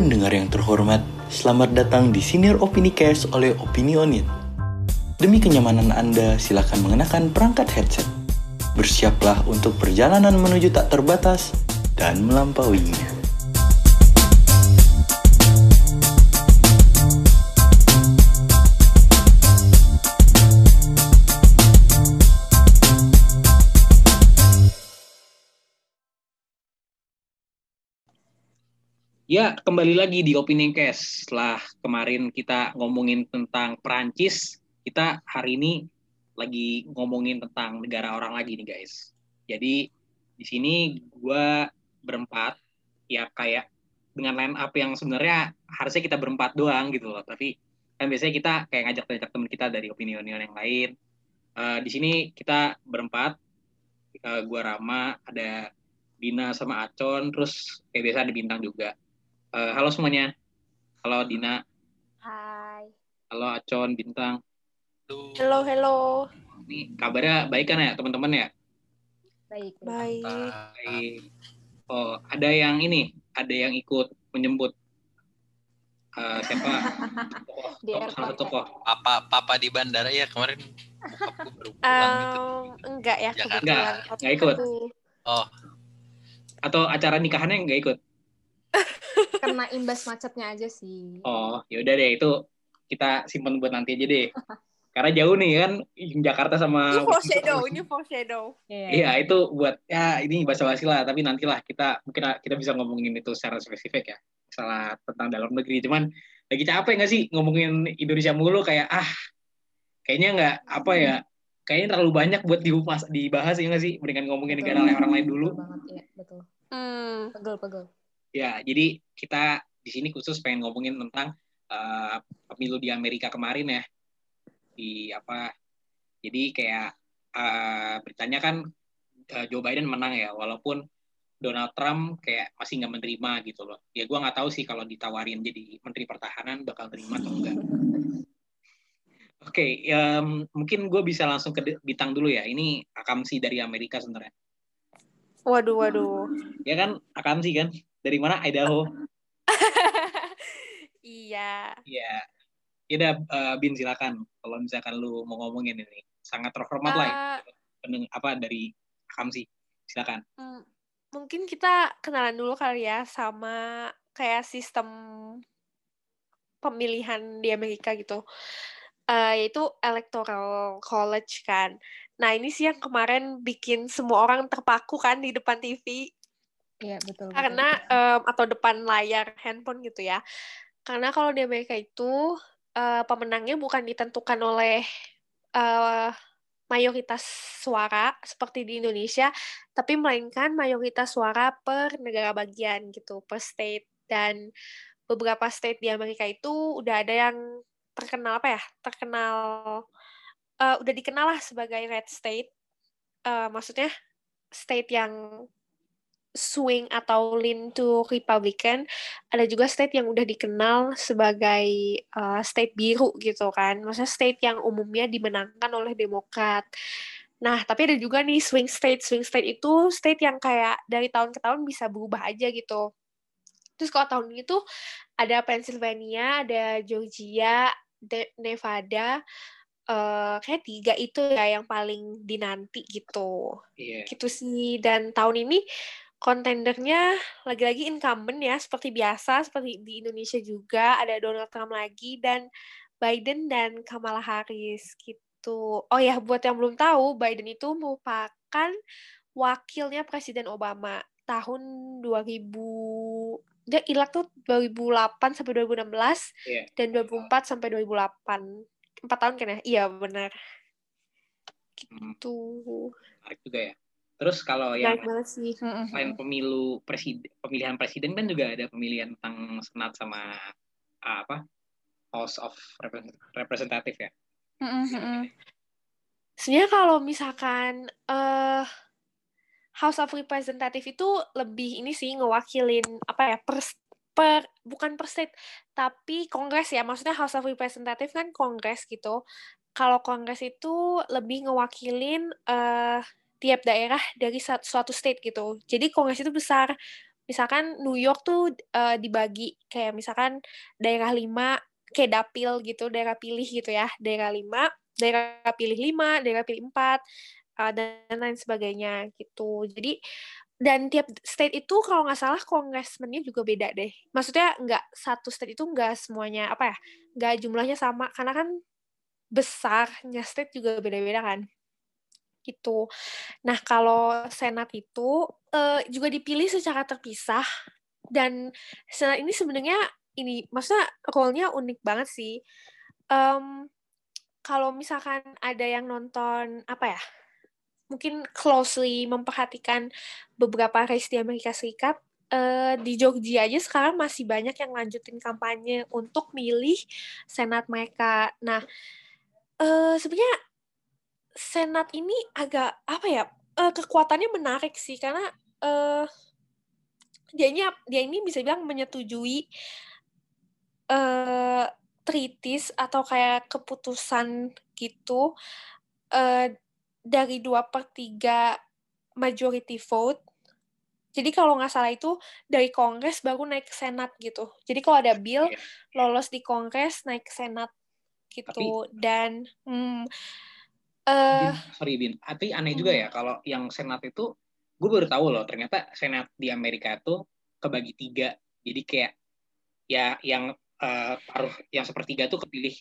Pendengar yang terhormat, selamat datang di Senior Opini Cast oleh Opinionit. Demi kenyamanan Anda, silakan mengenakan perangkat headset. Bersiaplah untuk perjalanan menuju tak terbatas dan melampauinya. Ya, kembali lagi di Opini Cast. Setelah kemarin kita ngomongin tentang Perancis, kita hari ini lagi ngomongin tentang negara orang lagi nih guys. Jadi di sini gue berempat, ya kayak dengan line up yang sebenarnya harusnya kita berempat doang gitu loh. Tapi kan biasanya kita kayak ngajak-ngajak teman kita dari opini-opini yang lain. Uh, di sini kita berempat, uh, gue Rama, ada Dina sama Acon, terus kayak biasa ada Bintang juga. Uh, halo semuanya. Halo Dina. Hai. Halo Acon, Bintang. Halo, hello. Ini kabarnya baik kan ya teman-teman ya? Baik. Baik. Baik. Oh, ada yang ini, ada yang ikut menjemput. Uh, siapa? Tokoh, Di tokoh, salah satu tokoh. Papa papa di bandara ya kemarin bokapku baru pulang gitu. Enggak ya Jakarta. Enggak, enggak ikut. Oh, Atau acara nikahannya nggak ikut? Kena imbas macetnya aja sih. Oh, ya udah deh itu kita simpan buat nanti aja deh. Karena jauh nih kan Jakarta sama Ini foreshadow, ini foreshadow. Iya itu buat ya ini bahasa basi lah tapi nantilah kita mungkin kita bisa ngomongin itu secara spesifik ya salah tentang dalam negeri cuman lagi capek nggak sih ngomongin Indonesia mulu kayak ah kayaknya nggak apa ya kayaknya terlalu banyak buat dibahas dibahas ya nggak sih mendingan ngomongin negara lain orang lain dulu Betul banget, iya, betul. Hmm. Pegel, pegel. Ya jadi kita di sini khusus pengen ngomongin tentang eh, pemilu di Amerika kemarin ya. Di apa jadi kayak eh, beritanya kan eh, Joe Biden menang ya walaupun Donald Trump kayak masih nggak menerima gitu loh. Ya gue nggak tahu sih kalau ditawarin jadi menteri pertahanan bakal terima atau enggak oke em, mungkin gue bisa langsung ke bintang dulu ya. Ini akamsi dari Amerika sebenarnya. Waduh, waduh. ya kan akamsi kan dari mana Idaho iya. Iya. Ya udah eh, Bin silakan kalau misalkan lu mau ngomongin ini. Sangat terhormat lah ya. Eh, Pendeng, apa dari Kamsi. Silakan. mm, mungkin kita kenalan dulu kali ya sama kayak sistem pemilihan di Amerika gitu. Eh, yaitu electoral college kan. Nah, ini sih yang kemarin bikin semua orang terpaku kan di depan TV Iya, betul. karena betul. em, atau depan layar handphone gitu ya. Karena kalau di Amerika itu eh, pemenangnya bukan ditentukan oleh eh, mayoritas suara seperti di Indonesia, tapi melainkan mayoritas suara per negara bagian gitu, per state dan beberapa state di Amerika itu udah ada yang terkenal apa ya? Terkenal eh, udah dikenal lah sebagai red state. Eh, maksudnya state yang swing atau lean to Republican, ada juga state yang udah dikenal sebagai uh, state biru gitu kan. Maksudnya state yang umumnya dimenangkan oleh Demokrat. Nah, tapi ada juga nih swing state. Swing state itu state yang kayak dari tahun ke tahun bisa berubah aja gitu. Terus kalau tahun ini tuh ada Pennsylvania, ada Georgia, Nevada, eh kayak tiga itu ya yang paling dinanti gitu Iya. gitu sih dan tahun ini kontendernya lagi-lagi incumbent ya seperti biasa seperti di Indonesia juga ada Donald Trump lagi dan Biden dan Kamala Harris gitu. Oh ya buat yang belum tahu Biden itu merupakan wakilnya Presiden Obama tahun 2000 dia ilak tuh 2008 sampai 2016 Iya. dan 2004 sampai 2008 empat tahun kan ya iya benar Hmm, gitu menarik juga ya. Terus kalau ya yang selain pemilu presiden pemilihan presiden kan juga ada pemilihan tentang senat sama ah, apa? House of Repres- Representative ya. Mm-mm. Sebenarnya kalau misalkan eh House of Representative itu lebih ini sih ngewakilin apa ya per, per bukan per state tapi kongres ya maksudnya House of Representative kan kongres gitu. Kalau kongres itu lebih ngewakilin eh tiap daerah dari suatu state gitu. Jadi kongres itu besar misalkan New York tuh uh, dibagi kayak misalkan daerah lima kayak dapil gitu, daerah pilih gitu ya, daerah lima, daerah pilih lima, daerah pilih empat, uh, dan lain sebagainya gitu. Jadi dan tiap state itu kalau nggak salah kongresmennya juga beda deh. Maksudnya nggak satu state itu nggak semuanya apa ya, nggak jumlahnya sama karena kan besarnya state juga beda-beda kan gitu. Nah, kalau senat itu uh, juga dipilih secara terpisah dan senat ini sebenarnya ini maksudnya role-nya unik banget sih. Um, kalau misalkan ada yang nonton apa ya? Mungkin closely memperhatikan beberapa race di Amerika Serikat, uh, di Georgia aja sekarang masih banyak yang lanjutin kampanye untuk milih senat mereka. Nah, uh, sebenarnya senat ini agak apa ya uh, kekuatannya menarik sih karena uh, dia ini dia ini bisa bilang menyetujui uh, tritis atau kayak keputusan gitu uh, dari dua per tiga majority vote jadi kalau nggak salah itu dari Kongres baru naik ke Senat gitu. Jadi kalau ada bill iya. lolos di Kongres naik ke Senat gitu Tapi, dan hmm, Uh, sorry Bin, tapi aneh juga ya kalau yang senat itu gue baru tahu loh ternyata senat di Amerika itu kebagi tiga. Jadi kayak ya yang uh, paruh yang sepertiga tuh kepilih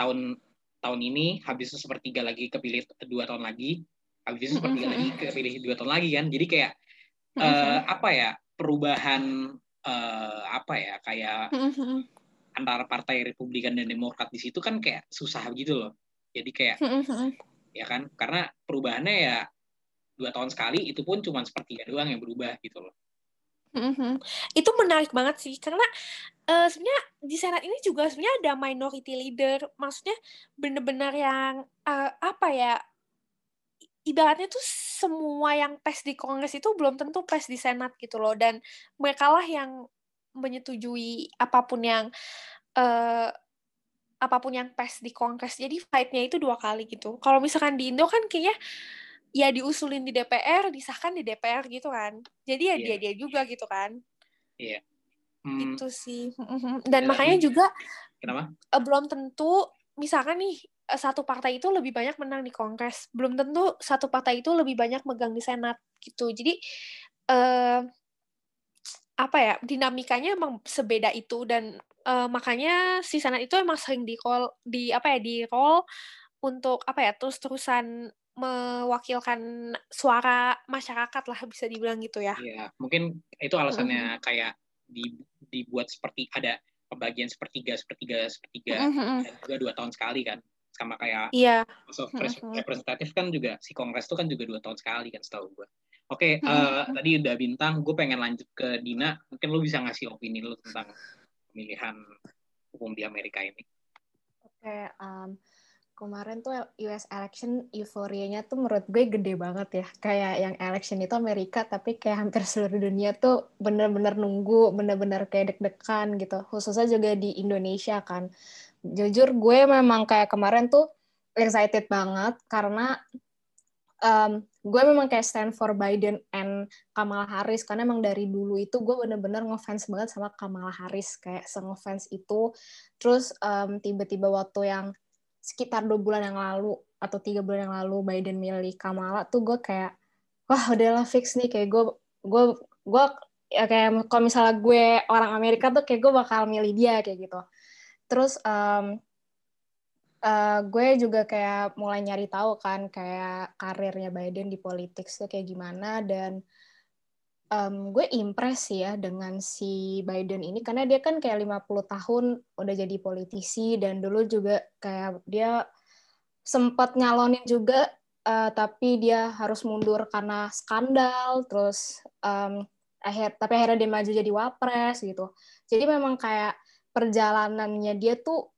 tahun tahun ini habis itu sepertiga lagi kepilih dua tahun lagi habis itu sepertiga lagi kepilih dua tahun lagi kan. Jadi kayak uh, apa ya perubahan uh, apa ya kayak antara partai Republikan dan Demokrat di situ kan kayak susah gitu loh. Jadi kayak ya kan? Karena perubahannya ya dua tahun sekali itu pun cuma sepertiga doang yang berubah gitu loh. Mm-hmm. Itu menarik banget sih karena uh, sebenarnya di senat ini juga sebenarnya ada minority leader, maksudnya benar-benar yang uh, apa ya ibaratnya tuh semua yang pes di kongres itu belum tentu pes di senat gitu loh. Dan mereka lah yang menyetujui apa pun yang uh, apa pun yang pes di kongres jadi fightnya itu dua kali gitu kalau misalkan di Indo kan kayaknya ya diusulin di DPR disahkan di DPR gitu kan jadi ya yeah. dia dia juga gitu kan iya yeah. hmm. itu sih dan yeah. makanya juga kenapa uh, belum tentu misalkan nih eh, satu partai itu lebih banyak menang di kongres belum tentu satu partai itu lebih banyak megang di senat gitu jadi uh, apa ya dinamikanya emang sebeda itu dan uh, makanya si Sanat itu emang sering di call di apa ya di call untuk apa ya terus terusan mewakilkan suara masyarakat lah bisa dibilang gitu ya. Iya, mungkin itu alasannya mm-hmm. kayak di, dibuat seperti ada pembagian sepertiga sepertiga sepertiga mm-hmm. dan juga dua tahun sekali kan sama kayak iya. so, mm-hmm. representatif kan juga si kongres itu kan juga dua tahun sekali kan setahu gue. Oke, okay, uh, eh, tadi udah bintang, gue pengen lanjut ke Dina. Mungkin lu bisa ngasih opini lu tentang pemilihan umum di Amerika ini. Oke, okay, um, kemarin tuh US election euforianya tuh menurut gue gede banget ya. Kayak yang election itu Amerika, tapi kayak hampir seluruh dunia tuh bener-bener nunggu, bener-bener kayak deg-degan gitu. Khususnya juga di Indonesia kan. Jujur gue memang kayak kemarin tuh excited banget karena um, gue memang kayak stand for Biden and Kamala Harris karena emang dari dulu itu gue bener-bener ngefans banget sama Kamala Harris kayak ngefans itu. Terus um, tiba-tiba waktu yang sekitar dua bulan yang lalu atau tiga bulan yang lalu Biden milih Kamala tuh gue kayak wah udahlah fix nih. Kayak gue gue gue ya kayak kalau misalnya gue orang Amerika tuh kayak gue bakal milih dia kayak gitu. Terus um, uh, gue juga kayak mulai nyari tahu kan kayak karirnya Biden di politik tuh kayak gimana dan um, gue impress ya dengan si Biden ini karena dia kan kayak 50 tahun udah jadi politisi dan dulu juga kayak dia sempat nyalonin juga uh, tapi dia harus mundur karena skandal terus um, akhir tapi akhirnya dia maju jadi wapres gitu. Jadi memang kayak perjalanannya dia tuh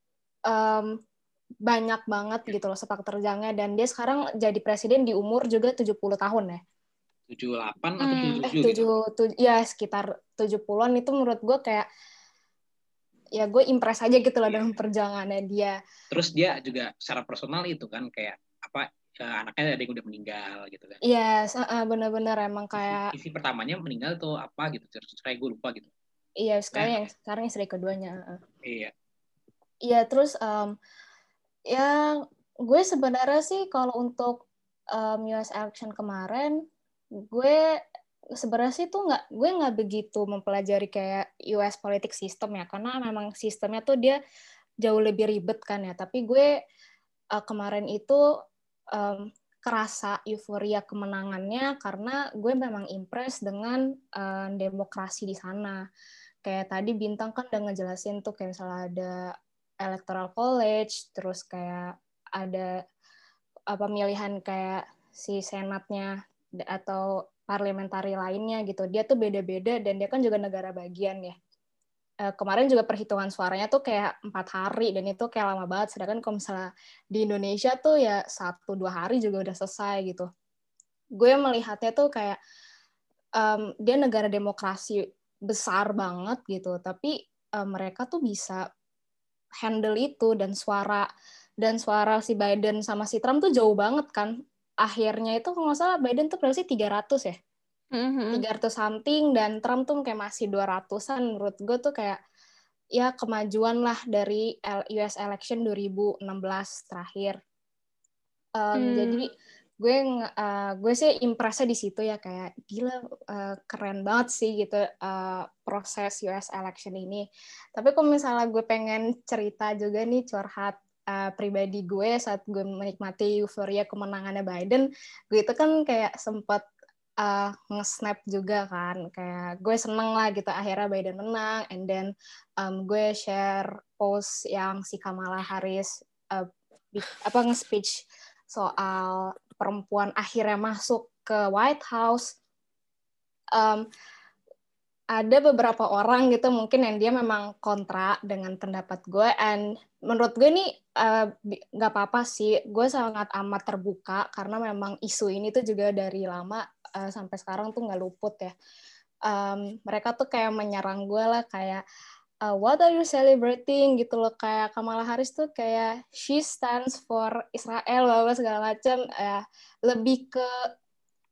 um, banyak banget gitu loh sepak terjangnya dan dia sekarang jadi presiden di umur juga 70 tahun ya. 78 atau hmm, 77 eh, gitu? ya sekitar 70-an itu menurut gue kayak ya gue impress aja gitu loh yeah. dengan perjalanannya dia. Terus dia juga secara personal itu kan kayak apa eh, anaknya ada yang udah meninggal gitu kan. Yes, uh, bener-bener emang kayak Isi pertamanya meninggal tuh apa gitu, terus kayak gue lupa gitu. iya sekarang yang sekarang istri keduanya. uh. Iya. Iya, terus em, ya gue sebenarnya sih kalau untuk em, US election kemarin, gue sebenarnya sih tuh nggak gue nggak begitu mempelajari kayak US politik system ya, karena memang sistemnya tuh dia jauh lebih ribet kan ya. Tapi gue eh, kemarin itu em, kerasa euforia kemenangannya karena gue memang impress dengan eh, demokrasi di sana. Kayak tadi Bintang kan udah ngejelasin tuh kayak misalnya ada electoral college, terus kayak ada pemilihan kayak si senatnya atau parliamentari lainnya gitu. Dia tuh beda-beda dan dia kan juga negara bagian ya. Eh, kemarin juga perhitungan suaranya tuh kayak empat hari dan itu kayak lama banget. Sedangkan kalau misalnya di Indonesia tuh ya satu dua hari juga udah selesai gitu. Gue melihatnya tuh kayak em, dia negara demokrasi besar banget gitu, tapi eh, mereka tuh bisa handle itu dan suara dan suara si Biden sama si Trump tuh jauh banget kan. Akhirnya itu kalau nggak salah Biden tuh berapa sih 300 ya? Mhm. 300 something dan Trump tuh kayak masih 200-an menurut gue tuh kayak ya kemajuan lah dari US election 2016 terakhir. Um, Hmm. Jadi gue uh, gue sih impresnya di situ ya kayak gila uh, keren banget sih gitu uh, proses US election ini. Tapi kalau misalnya gue pengen cerita juga nih curhat uh, pribadi gue saat gue menikmati euforia kemenangannya Biden, gue itu kan kayak sempat uh, nge-snap juga kan kayak gue seneng lah gitu akhirnya Biden menang and then um, gue share post yang si Kamala Harris uh, apa nge-speech soal perempuan akhirnya masuk ke White House um, ada beberapa orang gitu mungkin yang dia memang kontra dengan pendapat gue. And menurut gue uh, bi- nggak apa-apa sih. Gue sangat amat terbuka karena memang isu ini tuh juga dari lama uh, sampai sekarang tuh nggak luput ya. Um, mereka tuh kayak menyerang gue lah kayak uh, what are you celebrating gitu loh kayak Kamala Harris tuh kayak she stands for Israel apa segala macam ya lebih ke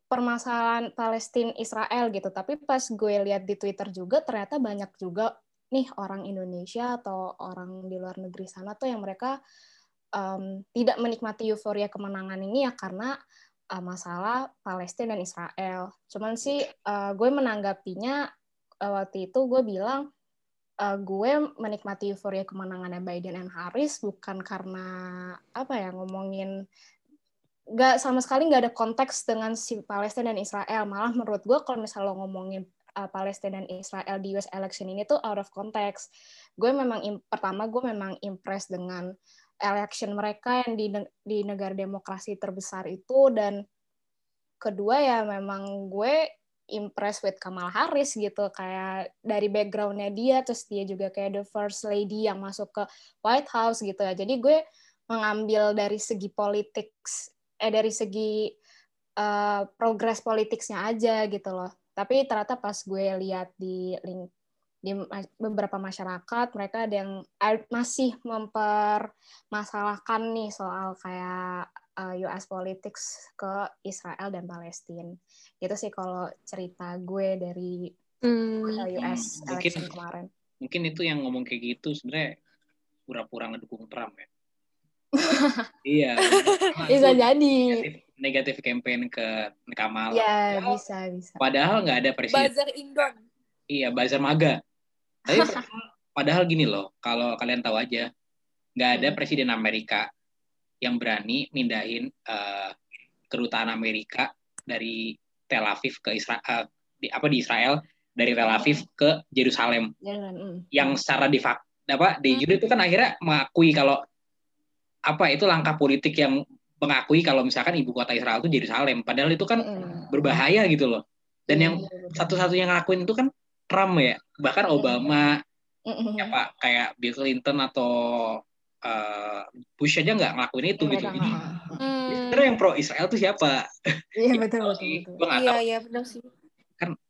permasalahan Palestina Israel gitu tapi pas gue lihat di Twitter juga ternyata banyak juga nih orang Indonesia atau orang di luar negeri sana tuh yang mereka um, tidak menikmati euforia kemenangan ini ya karena uh, masalah Palestina dan Israel. Cuman sih uh, gue menanggapinya uh, waktu itu gue bilang uh, gue menikmati euforia kemenangannya Biden dan Harris bukan karena apa ya ngomongin nggak sama sekali nggak ada konteks dengan si Palestina dan Israel. Malah menurut gue kalau misalnya lo ngomongin uh, Palestina dan Israel di US election ini tuh out of context. Gue memang pertama gue memang impress dengan election mereka yang di ne- di negara demokrasi terbesar itu dan kedua ya memang gue impress with Kamala Harris gitu kayak dari backgroundnya dia terus dia juga kayak the first lady yang masuk ke White House gitu ya. Jadi gue mengambil dari segi politik eh dari segi uh, progres politiknya aja gitu loh. Tapi ternyata pas gue lihat di link di beberapa masyarakat mereka ada yang a- masih mempermasalahkan nih soal kayak uh, US politics ke Israel dan Palestina gitu sih kalau cerita gue dari Hmm. uh, US Hmm, mungkin- election kemarin Mungkin itu yang ngomong kayak gitu sebenarnya pura-pura ngedukung Trump ya. iya. bisa jadi Negatif, negatif campaign ke Kamala. ya Padahal- bisa bisa Padahal nggak ada presiden. Buzzer Indon. Iya, buzzer maga. Tapi padahal, padahal gini loh, kalau kalian tahu aja, nggak ada Hmm. presiden Amerika yang berani mindahin eh, kedutaan Amerika dari Tel Aviv ke Israel, di, apa di Israel dari Tel Aviv ke Yerusalem, Jangan, mm. yang secara de facto apa de Hmm. jure itu kan akhirnya mengakui kalau apa itu langkah politik yang mengakui kalau misalkan ibu kota Israel itu Yerusalem, padahal itu kan Mm-mm. berbahaya gitu loh. Dan yang Iya, betul. satu-satunya ngelakuin itu kan Trump ya, bahkan Obama Mm-mm. apa kayak Bill Clinton atau eh, Bush aja nggak ngelakuin itu Iya, gitu. udah Jadi. Hmm. sebenarnya yang pro Israel tuh siapa? Iya Nggak betul betul sih. betul. Iya, tahu. iya benar sih.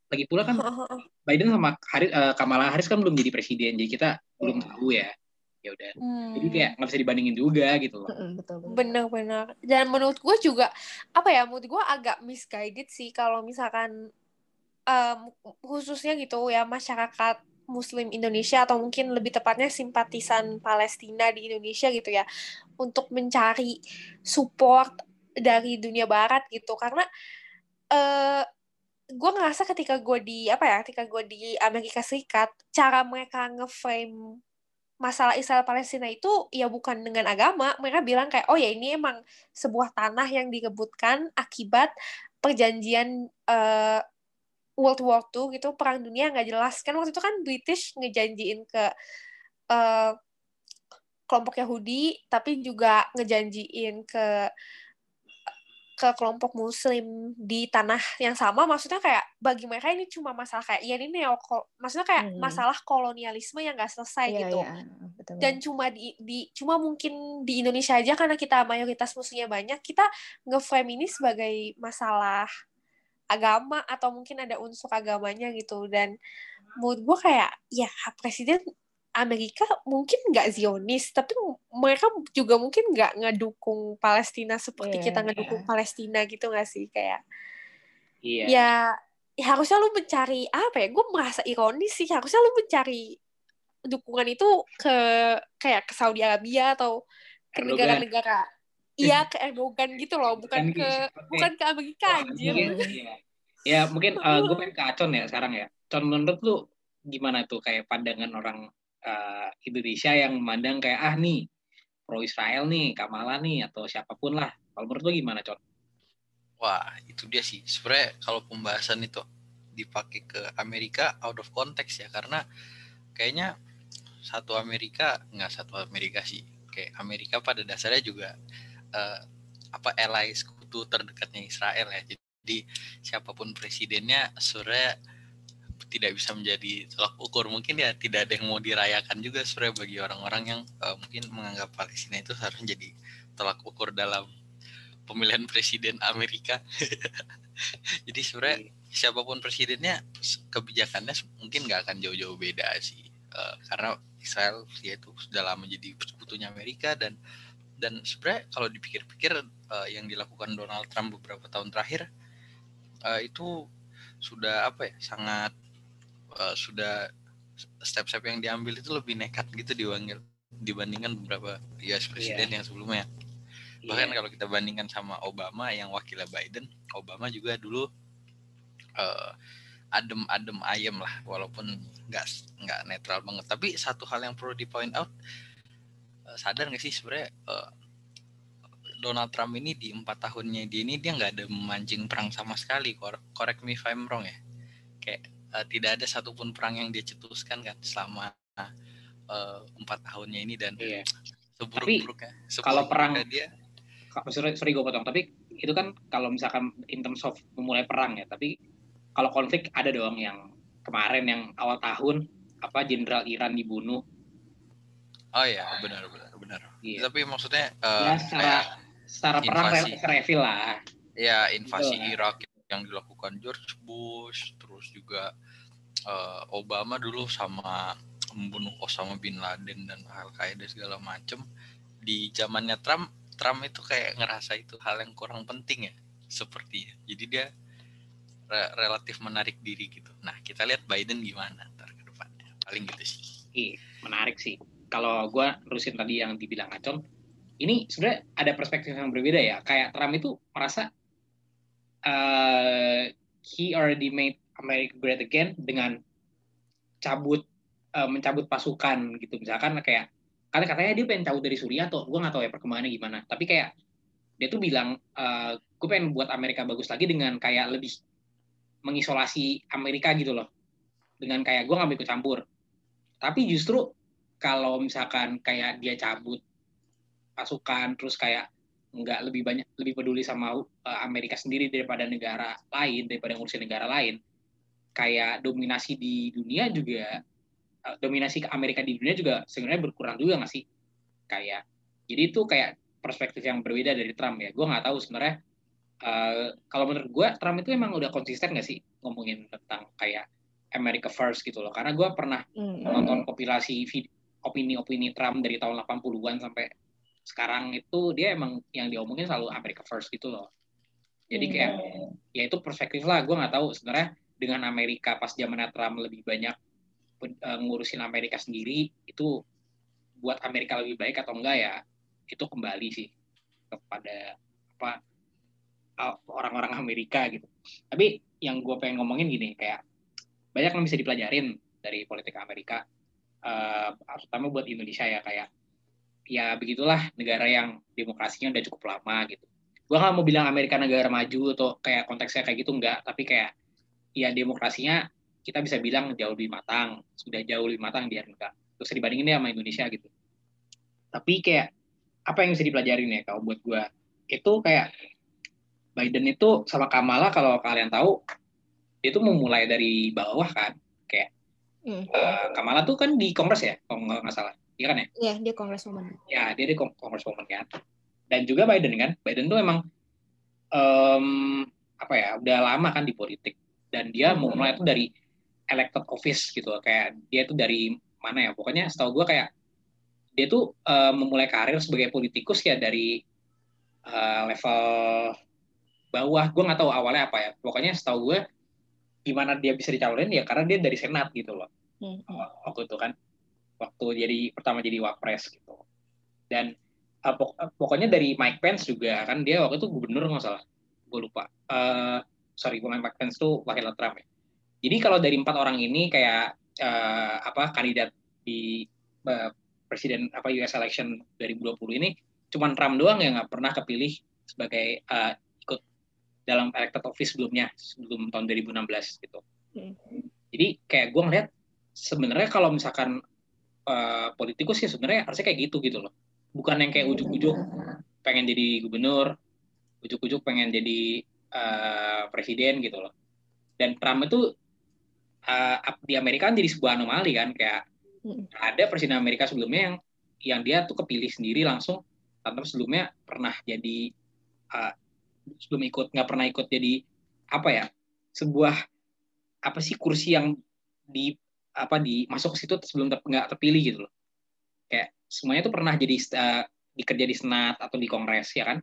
Lagi pula kan Biden sama Harris, eh, Kamala Harris kan belum jadi presiden, jadi kita belum tahu ya. ya udah Hmm. jadi kayak nggak bisa dibandingin juga gitu loh betul betul. Bener-bener. Dan menurut gue juga, apa ya, menurut gue agak misguided sih kalau misalkan em, khususnya gitu ya masyarakat Muslim Indonesia atau mungkin lebih tepatnya simpatisan Palestina di Indonesia gitu ya untuk mencari support dari dunia Barat gitu. Karena eh gue ngerasa ketika gue di apa ya ketika gue di Amerika Serikat cara mereka ngeframe masalah Israel Palestina itu ya bukan dengan agama. Mereka bilang kayak oh ya ini emang sebuah tanah yang direbutkan akibat perjanjian eh, World War II gitu perang dunia nggak jelas kan waktu itu kan British ngejanjiin ke eh, kelompok Yahudi tapi juga ngejanjiin ke ke kelompok Muslim di tanah yang sama maksudnya kayak bagi mereka ini cuma masalah kayak ya ini neo maksudnya kayak Hmm. masalah kolonialisme yang nggak selesai Iya, gitu iya, betul. dan cuma di, di cuma mungkin di Indonesia aja karena kita mayoritas muslimnya banyak kita ngeframe ini sebagai masalah agama atau mungkin ada unsur agamanya gitu. Dan menurut gue kayak ya presiden Amerika mungkin nggak Zionis tapi mereka juga mungkin nggak ngedukung Palestina seperti Iya, kita ngedukung iya. Palestina gitu nggak sih? Kayak iya. ya, ya harusnya lu mencari apa ya gue merasa ironis sih harusnya lu mencari dukungan itu ke kayak ke Saudi Arabia atau ke negara-negara iya ke Erdogan gitu loh bukan Bukan ke ke- bukan ke Amerika Wah, anjir mungkin, iya. ya mungkin gue pengen ke Acon ya sekarang ya Con menurut lu gimana tuh kayak pandangan orang eh, Indonesia yang memandang kayak ah nih pro Israel nih Kamala nih atau siapa pun lah kalau menurut lu gimana Con? Wah, itu dia sih. Sebenarnya kalau pembahasan itu dipakai ke Amerika out of context ya karena kayaknya satu Amerika nggak satu Amerika sih. Kayak Amerika pada dasarnya juga eh, apa ally sekutu terdekatnya Israel ya. Jadi siapa pun presidennya sebenarnya tidak bisa menjadi tolak ukur mungkin ya tidak ada yang mau dirayakan juga sebenarnya bagi orang-orang yang eh, mungkin menganggap Palestina itu seharusnya jadi tolak ukur dalam pemilihan presiden Amerika. Jadi sebenarnya siapa pun presidennya kebijakannya mungkin nggak akan jauh-jauh beda sih. Eh, karena Israel ya itu sudah lama jadi sekutunya Amerika dan dan sebenarnya kalau dipikir-pikir eh, yang dilakukan Donald Trump beberapa tahun terakhir eh, itu sudah apa ya sangat eh, sudah step-step yang diambil itu lebih nekat gitu dibandingkan dibandingkan beberapa US presiden yang sebelumnya. Bahkan Iya. kalau kita bandingkan sama Obama yang wakilnya Biden Obama juga dulu eh, adem-adem ayem lah walaupun nggak nggak netral banget. Tapi satu hal yang perlu di point out sadar nggak sih sebenarnya eh, Donald Trump ini di empat tahunnya dia ini dia nggak ada memancing perang sama sekali. Cor- correct me if I'm wrong ya. Kayak eh, tidak ada satupun perang yang dia cetuskan kan selama eh, empat tahunnya ini dan Iya. seburuk-buruknya. Kalau perang- dia sorry, sorry gue potong. Tapi itu kan kalau misalkan in terms of memulai perang ya tapi kalau konflik ada dong yang kemarin yang awal tahun apa jenderal Iran dibunuh Oh iya, benar benar benar. Iya. Tapi maksudnya ya eh secara kayak secara perang refill lah ya invasi Betul. Irak yang dilakukan George Bush, terus juga eh, Obama dulu sama membunuh Osama bin Laden dan Al Qaeda segala macem. Di zamannya Trump, Trump itu kayak ngerasa itu hal yang kurang penting ya, sepertinya. Jadi dia re- relatif menarik diri gitu. Nah kita lihat Biden gimana ntar ke depannya. Paling gitu sih. Iya, menarik sih. Kalau gue terusin tadi yang dibilang Acon, ini sebenarnya ada perspektif yang berbeda ya. Kayak Trump itu merasa eh he already made America great again dengan cabut eh, mencabut pasukan gitu. Misalkan kayak karena katanya dia pengen cabut dari Suriah atau gue nggak tahu ya perkembangannya gimana. Tapi kayak dia tuh bilang eh gue pengen buat Amerika bagus lagi dengan kayak lebih mengisolasi Amerika gitu loh. Dengan kayak gue nggak mau ikut campur tapi justru kalau misalkan kayak dia cabut pasukan terus kayak nggak lebih banyak lebih peduli sama uh, Amerika sendiri daripada negara lain daripada ngurusin negara lain kayak dominasi di dunia juga uh, dominasi ke Amerika di dunia juga sebenarnya berkurang juga nggak sih? Kayak jadi itu kayak perspektif yang berbeda dari Trump ya. Gue nggak tahu sebenarnya uh, kalau menurut gue Trump itu emang udah konsisten nggak sih ngomongin tentang kayak America First gitu loh. Karena gue pernah Hmm. nonton kompilasi vid- opini-opini Trump dari tahun 80-an sampai sekarang itu dia emang yang diomongin selalu America First gitu loh. Jadi Hmm. kayak ya itu perspektif lah. Gue nggak tahu sebenarnya dengan Amerika pas zamannya Trump lebih banyak eh, ngurusin Amerika sendiri itu buat Amerika lebih baik atau enggak ya itu kembali sih kepada apa orang-orang Amerika gitu. Tapi yang gue pengen ngomongin gini kayak banyak yang bisa dipelajarin dari politik Amerika, eh, terutama buat Indonesia ya kayak ya begitulah negara yang demokrasinya udah cukup lama gitu. Gue nggak mau bilang Amerika negara maju atau kayak konteksnya kayak gitu enggak, tapi kayak ya demokrasinya kita bisa bilang jauh lebih matang, sudah jauh lebih matang di Amerika. Terus dibandingin ya sama Indonesia gitu. Tapi kayak apa yang bisa dipelajarin ya kalau buat gue itu kayak Biden itu sama Kamala kalau kalian tahu dia tuh memulai dari bawah kan Hmm. eh, Kamala tuh? Kan di Kongres ya kalau nggak salah. Iya kan ya? Iya, dia congresswoman. ya dia di Kong- Congresswoman kan. Dan juga Biden kan. Biden tuh emang em, apa ya udah lama kan di politik. Dan dia Hmm. memulai itu dari elected office gitu. Kayak dia tuh dari mana ya? Pokoknya setahu gue kayak dia tuh eh, memulai karir sebagai politikus ya dari eh, level bawah. Gue nggak tahu awalnya apa ya. Pokoknya setahu gue gimana dia bisa dicalonin ya karena dia dari senat gitu loh. Hmm. waktu itu kan waktu jadi pertama jadi wapres gitu. Dan uh, pok- uh, pokoknya dari Mike Pence juga kan dia waktu itu gubernur nggak salah gue lupa. Eh sorry bukan Mike Pence tuh wakil Trump ya. Jadi kalau dari empat orang ini kayak eh, apa kandidat di eh, presiden apa US election 2020 ini cuman Trump doang yang nggak pernah kepilih sebagai eh, ikut dalam elected office sebelumnya sebelum tahun 2016 gitu Hmm. jadi kayak gue ngeliat sebenarnya kalau misalkan eh, politikus ya sebenarnya harusnya kayak gitu gitu loh bukan yang kayak ujuk-ujuk pengen jadi gubernur ujuk-ujuk pengen jadi eh, presiden gitu loh dan Trump itu eh, di Amerika kan jadi sebuah anomali kan kayak Mm. ada presiden Amerika sebelumnya yang yang dia tuh kepilih sendiri langsung tanpa sebelumnya pernah jadi eh, sebelum ikut nggak pernah ikut jadi apa ya sebuah apa sih kursi yang di apa di masuk ke situ sebelum ter- nggak terpilih gitu loh. Kayak semuanya tuh pernah jadi eh, dikerja di senat atau di kongres ya kan?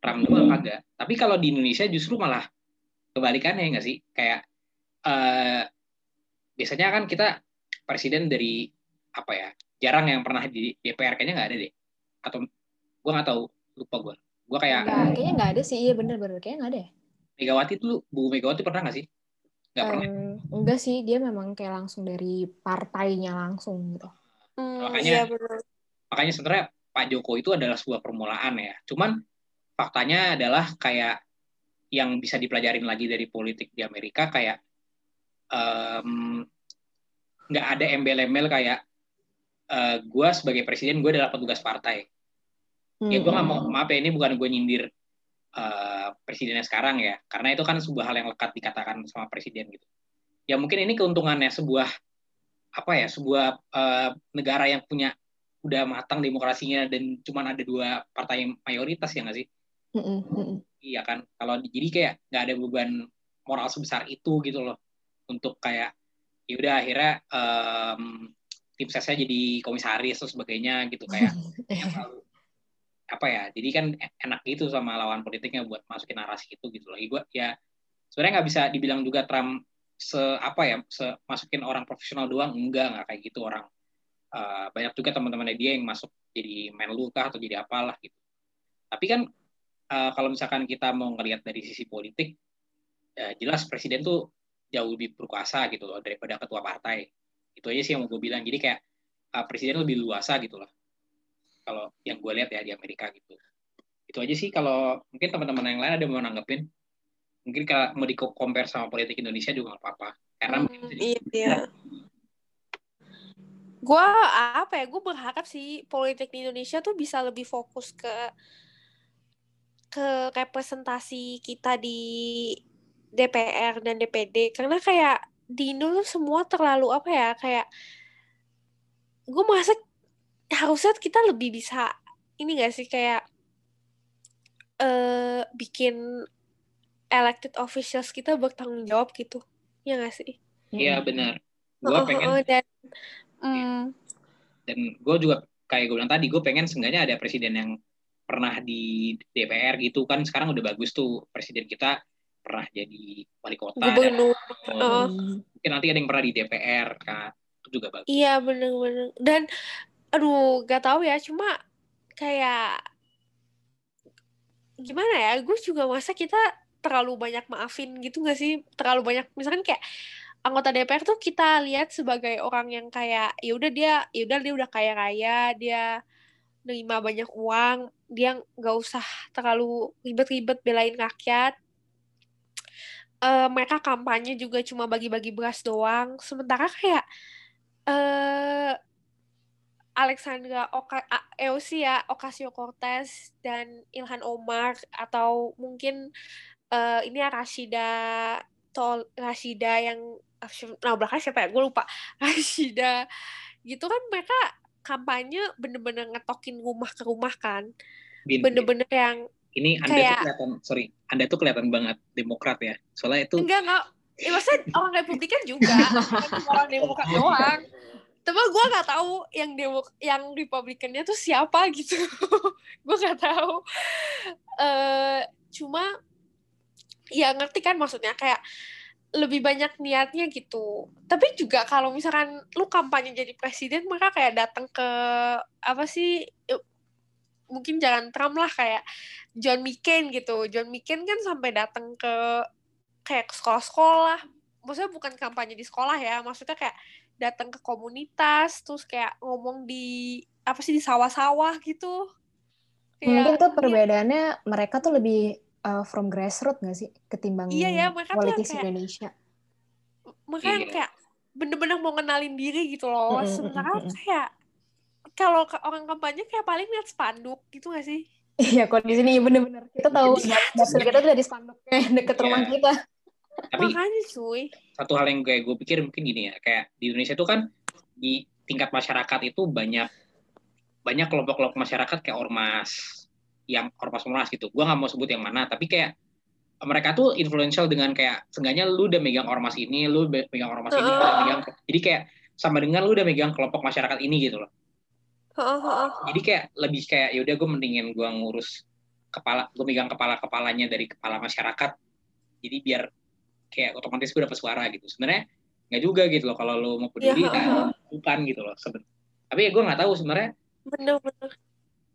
Trump doang kagak. Tapi kalau di Indonesia justru malah kebalikannya nggak sih? Kayak eh, biasanya kan kita presiden dari apa ya jarang yang pernah di DPR kayaknya nggak ada deh. Atau gue nggak tahu lupa gue gue kayak Nggak, kayaknya nggak ada sih. Iya bener-bener. Kayaknya nggak ada ya. Megawati tuh Bu Megawati pernah nggak sih nggak pernah Em, enggak sih. Dia memang kayak langsung dari partainya langsung gitu. Hmm, Makanya- iya benar. makanya sebenarnya Pak Jokowi itu adalah sebuah permulaan ya. Cuman faktanya adalah kayak yang bisa dipelajarin lagi dari politik di Amerika kayak em, nggak ada embel-embel kayak eh, gue sebagai presiden gue adalah petugas partai. Ya gue nggak mau maaf ya ini bukan gue nyindir eh, presidennya sekarang ya, karena itu kan sebuah hal yang lekat dikatakan sama presiden gitu. Ya mungkin ini keuntungannya sebuah apa ya sebuah eh, negara yang punya udah matang demokrasinya dan cuman ada dua partai mayoritas ya nggak sih? Mm-mm. Iya kan? Kalau di- jadi kayak nggak ada beban moral sebesar itu gitu loh untuk kayak ya udah akhirnya em, tim sesnya jadi komisaris atau sebagainya gitu kayak yang selalu apa ya jadi kan enak gitu sama lawan politiknya buat masukin narasi itu gitu loh. Gue ya sebenarnya nggak bisa dibilang juga Trump se apa ya se masukin orang profesional doang enggak nggak kayak gitu. Orang Eh, banyak juga teman-temannya dia yang masuk jadi menlu kah atau jadi apalah gitu. Tapi kan eh, kalau misalkan kita mau ngelihat dari sisi politik eh, jelas presiden tuh jauh lebih berkuasa gitu loh daripada ketua partai. Itu aja sih yang mau gue bilang. Jadi kayak eh, presiden lebih luasa gitu loh kalau yang gue lihat ya di Amerika gitu itu aja sih kalau mungkin teman-teman yang lain ada yang mau nanggepin mungkin kalau mau di compare sama politik Indonesia juga nggak apa-apa karena Hmm, iya, iya. Gue apa ya? Gue berharap sih politik di Indonesia tuh bisa lebih fokus ke ke representasi kita di DPR dan DPD karena kayak di Indo tuh semua terlalu apa ya kayak gue merasa harusnya kita lebih bisa ini gak sih kayak eh bikin elected officials kita bertanggung jawab gitu ya gak sih? Iya benar. Gue pengen heeh, dan mm, dan gue juga kayak gue bilang tadi gue pengen seenggaknya ada presiden yang pernah di DPR gitu kan sekarang udah bagus tuh presiden kita pernah jadi wali kota Gubernur. dan, Oh. mungkin nanti ada yang pernah di DPR kan itu juga bagus. Iya bener-bener dan aduh gak tahu ya cuma kayak gimana ya gue juga masa kita terlalu banyak maafin gitu gak sih? Terlalu banyak misalkan kayak anggota DPR tuh kita lihat sebagai orang yang kayak ya udah dia ya udah dia udah kaya raya dia nerima banyak uang dia nggak usah terlalu ribet-ribet belain rakyat. Eh, mereka kampanye juga cuma bagi-bagi beras doang. Sementara kayak eh Alexandra Oka A- Eosi ya, Ocasio Cortez dan Ilhan Omar atau mungkin eh, ini ya Rashida Tol Rashida yang ah, nah belakang siapa ya? Gue lupa. Rashida gitu kan mereka kampanye bener-bener ngetokin rumah ke rumah kan. Bener-bener yang ini anda kayak- tuh kelihatan sorry anda tuh kelihatan banget demokrat ya soalnya itu enggak enggak ya, maksudnya orang Republikan juga orang Demokrat doang tapi gue nggak tahu yang demo yang Republikannya tuh siapa gitu. Gue nggak tahu. Eh cuma ya ngerti kan maksudnya kayak lebih banyak niatnya gitu. Tapi juga kalau misalkan lu kampanye jadi presiden maka kayak datang ke apa sih mungkin jangan Trump lah kayak John McCain gitu. John McCain kan sampai datang ke kayak sekolah-sekolah maksudnya bukan kampanye di sekolah ya maksudnya kayak datang ke komunitas terus kayak ngomong di apa sih di sawah-sawah gitu Mungkin tuh iya. perbedaannya mereka tuh lebih uh, from grassroots nggak sih ketimbang Iya ya, mereka tuh politisi kayak- Indonesia. makanya Iya. kayak bener-bener mau kenalin diri gitu loh Mm-mm, sementara mm-mm. kayak kalau ke- orang kampanye kayak paling lihat spanduk gitu gak sih Iya, kok di sini bener-bener kita tahu Iya. dapil kita tuh dari spanduknya deket Iya. rumah kita. Tapi makanya cuy. satu hal yang kayak gue pikir mungkin gini ya kayak di Indonesia itu kan di tingkat masyarakat itu banyak banyak kelompok-kelompok masyarakat kayak ormas yang ormas-ormas gitu. Gue nggak mau sebut yang mana tapi kayak mereka tuh influential dengan kayak seenggaknya lu udah megang ormas ini lu megang ormas ini lu megang jadi kayak sama dengan lu udah megang kelompok masyarakat ini gitu loh. Heeh, heeh. jadi kayak lebih kayak yaudah gue mendingin gue ngurus kepala gue megang kepala kepalanya dari kepala masyarakat. Jadi biar kayak otomatis gue dapat suara gitu. Sebenarnya nggak juga gitu loh kalau lo mau peduli Iya, nah, bukan gitu loh sebenarnya tapi gue nggak tahu sebenarnya bener-bener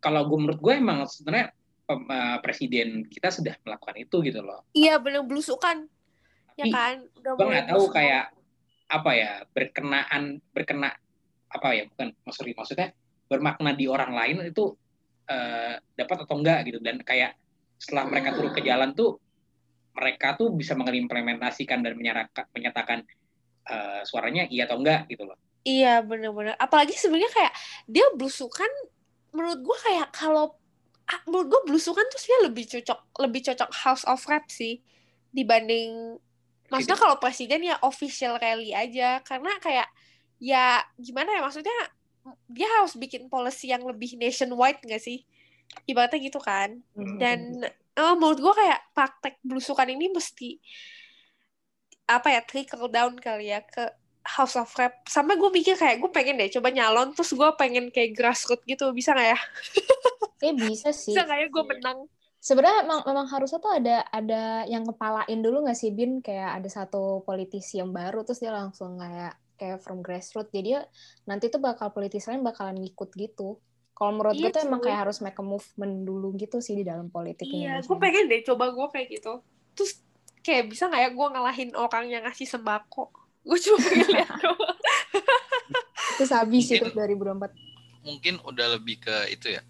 kalau gue menurut gue emang sebenarnya eh, presiden kita sudah melakukan itu gitu loh. Iya bener belusukan. Ya kan? Udah gue nggak tahu kayak apa ya berkenaan berkena apa ya bukan maksudnya maksudnya bermakna di orang lain itu eh, dapat atau enggak gitu. Dan kayak setelah mereka turun ke jalan tuh mereka tuh bisa mengimplementasikan dan menyatakan, eh, suaranya iya atau enggak gitu loh. Iya bener-bener. Apalagi sebenarnya kayak dia belusukan menurut gue kayak kalau ah, menurut gue belusukan tuh sebenarnya lebih cocok lebih cocok House of Rap sih dibanding maksudnya kalau presiden ya official rally aja. Karena kayak ya gimana ya maksudnya dia harus bikin policy yang lebih nationwide gak sih? Ibaratnya gitu kan. Dan eh, menurut gue kayak praktek belusukan ini mesti apa ya trickle down kali ya ke House of Rap. Sampai gue mikir kayak gue pengen deh coba nyalon terus gue pengen kayak grassroots gitu. Bisa nggak ya? Kayak bisa sih. bisa nggak ya gue menang? Sebenarnya memang, memang harusnya tuh ada ada yang kepalain dulu nggak sih Bin? Kayak ada satu politisi yang baru terus dia langsung kayak kayak from grassroots. Jadi ya nanti tuh bakal politisi lain bakalan ngikut gitu. Kalau menurut gue Iya, tuh emang kayak harus make a movement dulu gitu sih di dalam politik iya Indonesia. gue pengen deh coba gue kayak gitu terus kayak bisa nggak ya gue ngalahin orang yang ngasih sembako gue cuma pengen lihat doang Terus habis itu Mungkin- 2024. mungkin udah lebih ke itu ya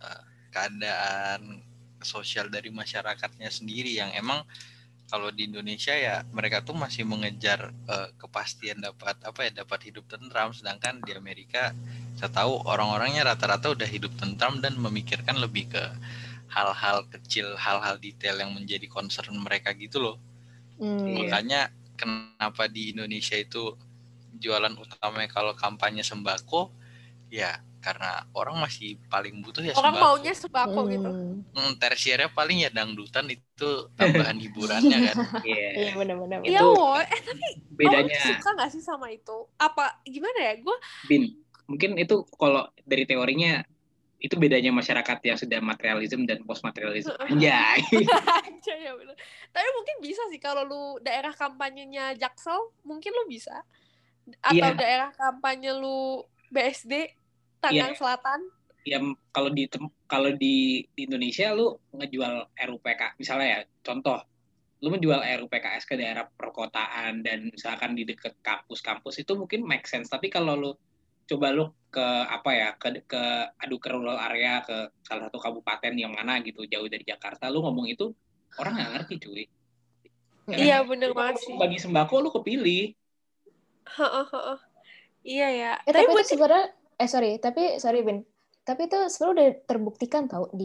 eh, keadaan sosial dari masyarakatnya sendiri yang emang kalau di Indonesia ya mereka tuh masih mengejar eh, kepastian dapat apa ya dapat hidup tentram sedangkan di Amerika saya tahu orang-orangnya rata-rata udah hidup tentram dan memikirkan lebih ke hal-hal kecil hal-hal detail yang menjadi concern mereka gitu loh. Iya. makanya kenapa di Indonesia itu jualan utamanya kalau kampanye sembako ya karena orang masih paling butuh ya orang sembako. maunya sembako gitu Hmm. Hmm, tersiernya paling ya dangdutan itu tambahan hiburannya kan. Iya. Iya benar-benar. Itu iya woy eh tapi bedanya orang suka nggak sih sama itu apa gimana ya gue bin mungkin itu kalau dari teorinya itu bedanya masyarakat yang sudah materialisme dan post materialisme anjay Anjay, ya bener. Tapi mungkin bisa sih kalau lu daerah kampanyenya Jaksel, mungkin lu bisa. Atau Iya. daerah kampanye lu BSD Tangerang Iya. Selatan. ya kalau di kalau di, di Indonesia lu ngejual RUPK misalnya ya contoh lu menjual RUPKS ke daerah perkotaan dan misalkan di dekat kampus-kampus itu mungkin make sense tapi kalau lu coba lu ke apa ya ke ke adu ke rural area ke salah satu kabupaten yang mana gitu jauh dari Jakarta lu ngomong itu orang nggak ngerti cuy Ya kan? Iya bener banget sih. bagi sembako lu kepilih Heeh, heeh. Iya ya. Eh, tapi, buat itu sebenarnya eh sorry, tapi sorry Ben. Tapi itu sebenarnya udah terbuktikan tau di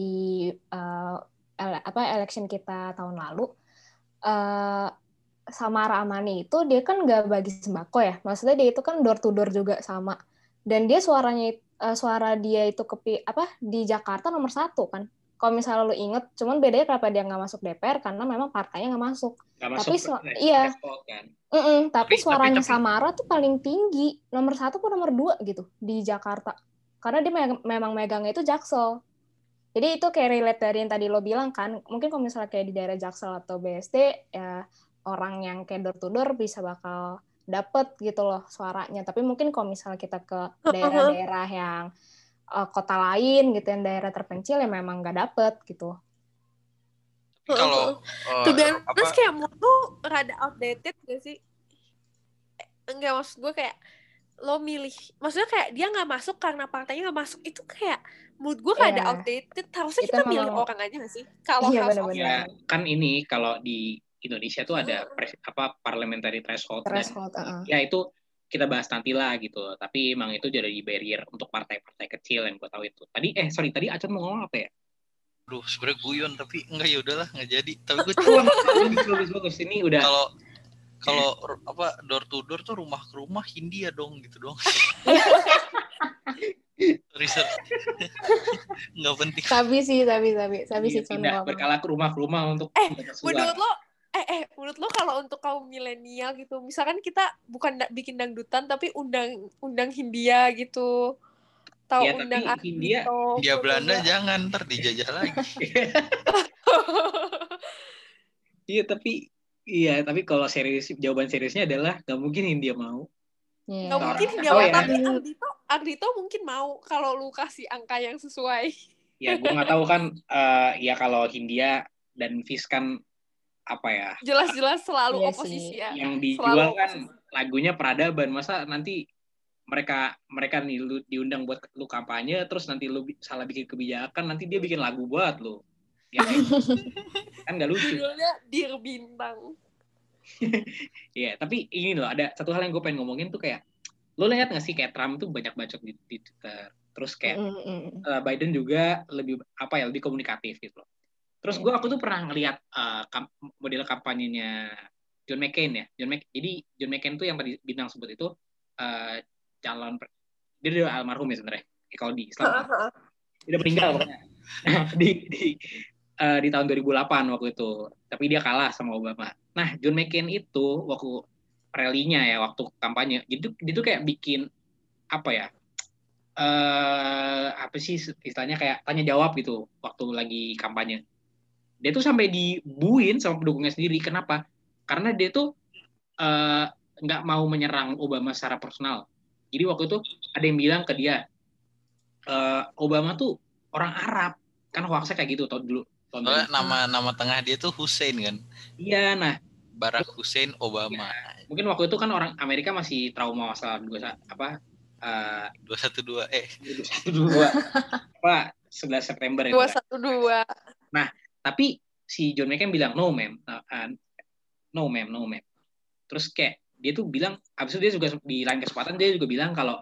eh, ele- apa election kita tahun lalu. eh Samara Amani itu dia kan nggak bagi sembako ya. Maksudnya dia itu kan door to door juga sama. Dan dia suaranya eh, suara dia itu kepi apa di Jakarta nomor satu kan. Kalau misalnya lu inget, cuman bedanya kenapa dia nggak masuk DPR karena memang partainya nggak masuk. Nggak Tapi masuk so- res- iya. kan tapi, Tapi- suaranya tapi- tapi- Samara tuh paling tinggi, nomor satu atau nomor dua gitu di Jakarta. Karena dia me- memang megangnya itu Jaksel. Jadi itu kayak relate dari yang tadi lo bilang kan, mungkin kalau misalnya kayak di daerah Jaksel atau BSD, ya orang yang kayak door to door bisa bakal dapet gitu loh suaranya. Tapi mungkin kalau misalnya kita ke daerah-daerah yang eh, kota lain gitu, yang daerah terpencil ya memang nggak dapet gitu. Kalau Tuh dan terus kayak mood tuh rada outdated gak sih? Eh, Enggak maksud gue kayak lo milih, maksudnya kayak dia nggak masuk karena partainya nggak masuk itu kayak mood gue rada Iya. outdated. Harusnya Itu kita milih memang- orang aja gak sih? Kalau Iya, House of bener-bener. ya kan ini kalau di Indonesia tuh ada pres- apa parliamentary threshold dan Threshold, uh-uh. ya itu kita bahas nanti lah gitu tapi emang itu jadi barrier untuk partai-partai kecil yang gue tahu itu tadi eh sorry tadi Acun mau ngomong apa ya Aduh, sebenarnya guyon tapi enggak ya udahlah nggak jadi. Tapi gue Wah, bagus bagus bagus ini udah kalau kalau apa door to door tuh rumah ke rumah Hindia dong gitu dong. Riset nggak penting. Sabi sih, sabi, sabi, sabi sih. cuman tidak berkala ke rumah ke rumah untuk Eh. Menurut lo, eh, eh, menurut lo kalau untuk kaum milenial gitu, misalkan kita bukan bikin dangdutan tapi undang undang Hindia gitu, tahu Iya, tapi undang Hindia- Ardhito, Dia Belanda Purwoda. jangan ntar dijajah lagi. iya tapi iya tapi kalau serius jawaban seriusnya adalah nggak mungkin India mau Iya. Nggak mungkin tahu mau, ya. tapi Ardhito, Ardhito mungkin mau kalau lu kasih angka yang sesuai. ya gue nggak tahu kan eh, ya kalau Hindia dan Fis kan apa ya Jelas-jelas selalu Iya oposisi sih. ya. yang Selalu dijual kan oposisi. lagunya peradaban masa nanti mereka mereka nih lu diundang buat lu kampanye terus nanti lu salah bikin kebijakan nanti dia bikin lagu buat lu ya kan? kan nggak lucu Judulnya Dir Bintang. Iya, tapi ini loh ada satu hal yang gue pengen ngomongin tuh kayak lo lihat nggak sih kayak Trump tuh banyak bacot di, di Twitter, terus kayak Mm, mm, mm. eh, Biden juga lebih apa ya lebih komunikatif gitu loh. Terus gue aku tuh pernah ngeliat eh, kam- model kampanyenya John McCain ya, John Mc, jadi John McCain tuh yang tadi bintang sebut itu eh, calon dia udah almarhum ya sebenarnya kalau di Islam dia udah meninggal pokoknya. Di di eh, di tahun 2008 waktu itu. Tapi dia kalah sama Obama. Nah John McCain itu waktu rally-nya ya waktu kampanye itu dia tuh kayak bikin apa ya eh apa sih istilahnya kayak tanya jawab gitu waktu lagi kampanye. Dia tuh sampai dibuin sama pendukungnya sendiri. Kenapa? Karena dia tuh eh, nggak mau menyerang Obama secara personal jadi waktu itu ada yang bilang ke dia eh, Obama tuh orang Arab kan hoaxnya kayak gitu tau dulu tahun Soalnya 2000. nama nama tengah dia tuh Hussein kan. iya nah Barack Hussein Obama. mungkin waktu itu kan orang Amerika masih trauma masalah dua apa eh 212 eh dua apa 11 September itu Dua satu dua. tapi si John McCain bilang no ma'am Uh, uh, no ma'am no ma'am terus kayak dia tuh bilang abis itu dia juga di lain kesempatan dia juga bilang kalau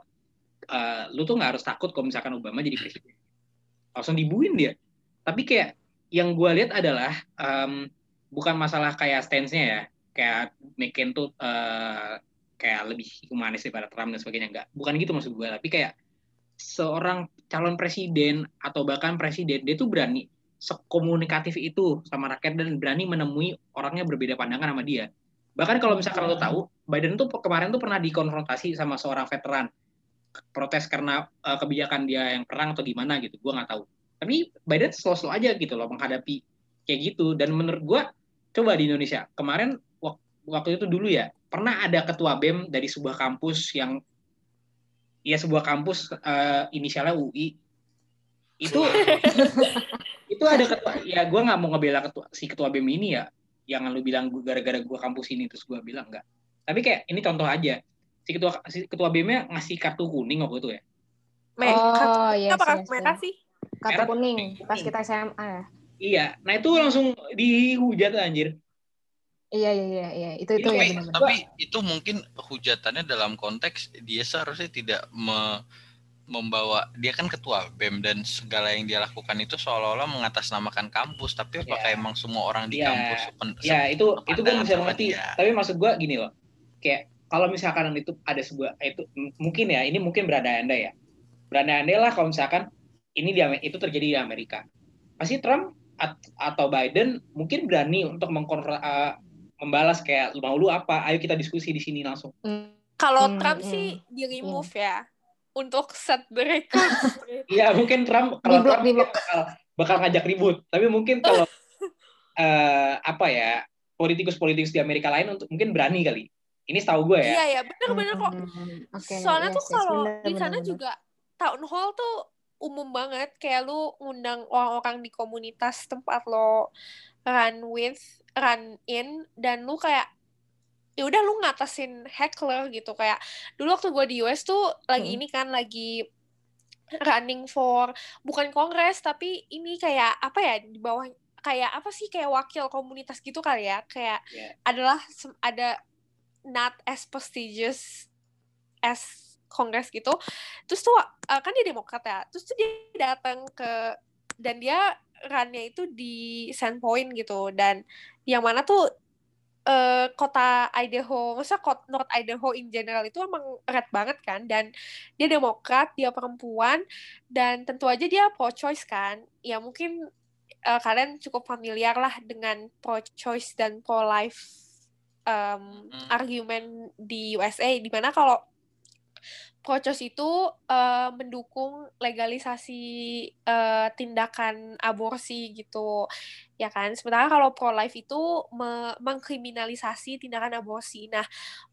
uh, lu tuh nggak harus takut kalau misalkan Obama jadi presiden. Langsung dibuin dia. Tapi kayak yang gue lihat adalah um, bukan masalah kayak stance-nya ya. Kayak McCain tuh uh, kayak lebih humanis daripada Trump dan sebagainya. Enggak bukan gitu maksud gue tapi kayak seorang calon presiden atau bahkan presiden dia tuh berani sekomunikatif itu sama rakyat dan berani menemui orangnya berbeda pandangan sama dia. Bahkan kalau misalkan lo tahu, Biden tuh kemarin tuh pernah dikonfrontasi sama seorang veteran. Protes karena uh, kebijakan dia yang perang atau gimana gitu gue nggak tahu. Tapi Biden slow-slow aja gitu loh menghadapi kayak gitu. Dan menurut gue coba di Indonesia kemarin waktu itu dulu ya pernah ada ketua bem dari sebuah kampus yang ya sebuah kampus uh, inisialnya UI itu itu ada ketua ya gue nggak mau ngebela ketua si ketua bem ini ya. Jangan lu bilang gara-gara gue kampus ini terus gue bilang enggak tapi kayak ini contoh aja si ketua si ketua BEM-nya ngasih kartu kuning waktu itu ya. oh, iya, apa kartu merah sih? Kartu kuning pas kita SMA ya. Iya, nah itu langsung dihujat anjir. Iya iya iya iya itu itu tapi, ya Tapi itu mungkin hujatannya dalam konteks dia seharusnya tidak me, membawa dia kan ketua BEM dan segala yang dia lakukan itu seolah-olah mengatasnamakan kampus tapi apakah yeah. emang semua orang di yeah. kampus Iya yeah, itu itu gue bisa mengerti tapi maksud gue gini loh kayak kalau misalkan itu ada sebuah itu mungkin ya ini mungkin berada anda ya. Berada anda lah kalau misalkan ini di itu terjadi di Amerika. Pasti Trump atau Biden mungkin berani untuk mengkontra, uh, membalas kayak mau lu apa? Ayo kita diskusi di sini langsung. Hmm. kalau hmm, Trump hmm, sih di remove hmm. ya untuk set mereka Iya mungkin Trump kalau Trump bakal, bakal ngajak ribut. Tapi mungkin kalau uh, apa ya politikus-politikus di Amerika lain untuk mungkin berani kali ini setahu gue ya. Iya ya, benar-benar kok. Hmm, okay, Soalnya yes, tuh kalau di sana juga town hall tuh umum banget, kayak lu ngundang orang-orang di komunitas tempat lo run with, run in, dan lu kayak ya udah lu ngatasin heckler gitu kayak dulu waktu gue di US tuh lagi hmm. ini kan lagi running for bukan kongres tapi ini kayak apa ya di bawah kayak apa sih kayak wakil komunitas gitu kali ya kayak yeah. adalah ada not as prestigious as kongres gitu. Terus tuh uh, kan dia demokrat ya. Terus tuh dia datang ke dan dia runnya itu di Sandpoint gitu. Dan yang mana tuh uh, kota Idaho, masa kota North Idaho in general itu emang red banget kan. Dan dia demokrat, dia perempuan dan tentu aja dia pro choice kan. Ya mungkin uh, kalian cukup familiar lah dengan pro choice dan pro life um, hmm. argumen di USA di mana kalau pro-choice itu uh, mendukung legalisasi uh, tindakan aborsi gitu ya kan sementara kalau pro life itu me mengkriminalisasi tindakan aborsi nah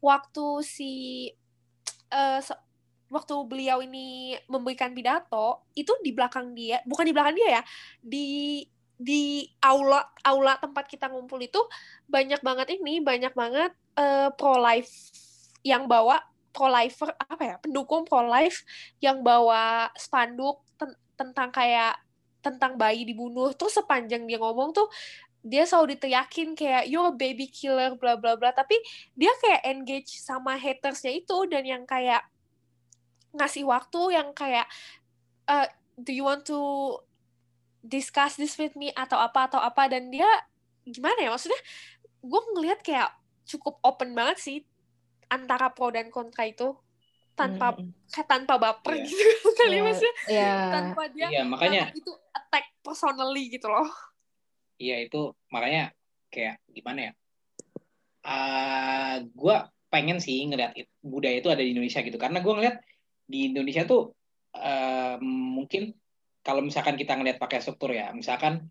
waktu si uh, waktu beliau ini memberikan pidato itu di belakang dia bukan di belakang dia ya di di aula aula tempat kita ngumpul itu banyak banget ini banyak banget uh, eh, pro life yang bawa pro lifer apa ya pendukung pro life yang bawa spanduk ten tentang kayak tentang bayi dibunuh. Tuh sepanjang dia ngomong tuh dia selalu diteriakin kayak a baby killer bla bla bla. Tapi dia kayak engage sama hatersnya itu dan yang kayak ngasih waktu yang kayak uh, do you want to discuss this with me atau apa atau apa dan dia gimana ya maksudnya gue ngelihat kayak cukup open banget sih antara pro dan kontra itu tanpa hmm. kayak tanpa baper yeah. gitu kali yeah. maksudnya yeah. tanpa dia yeah, makanya itu attack personally gitu loh iya itu makanya kayak gimana ya uh, ah, gue pengen sih ngeliat budaya itu ada di Indonesia gitu karena gue ngeliat di Indonesia tuh uh, mungkin kalau misalkan kita ngelihat pakai struktur ya, misalkan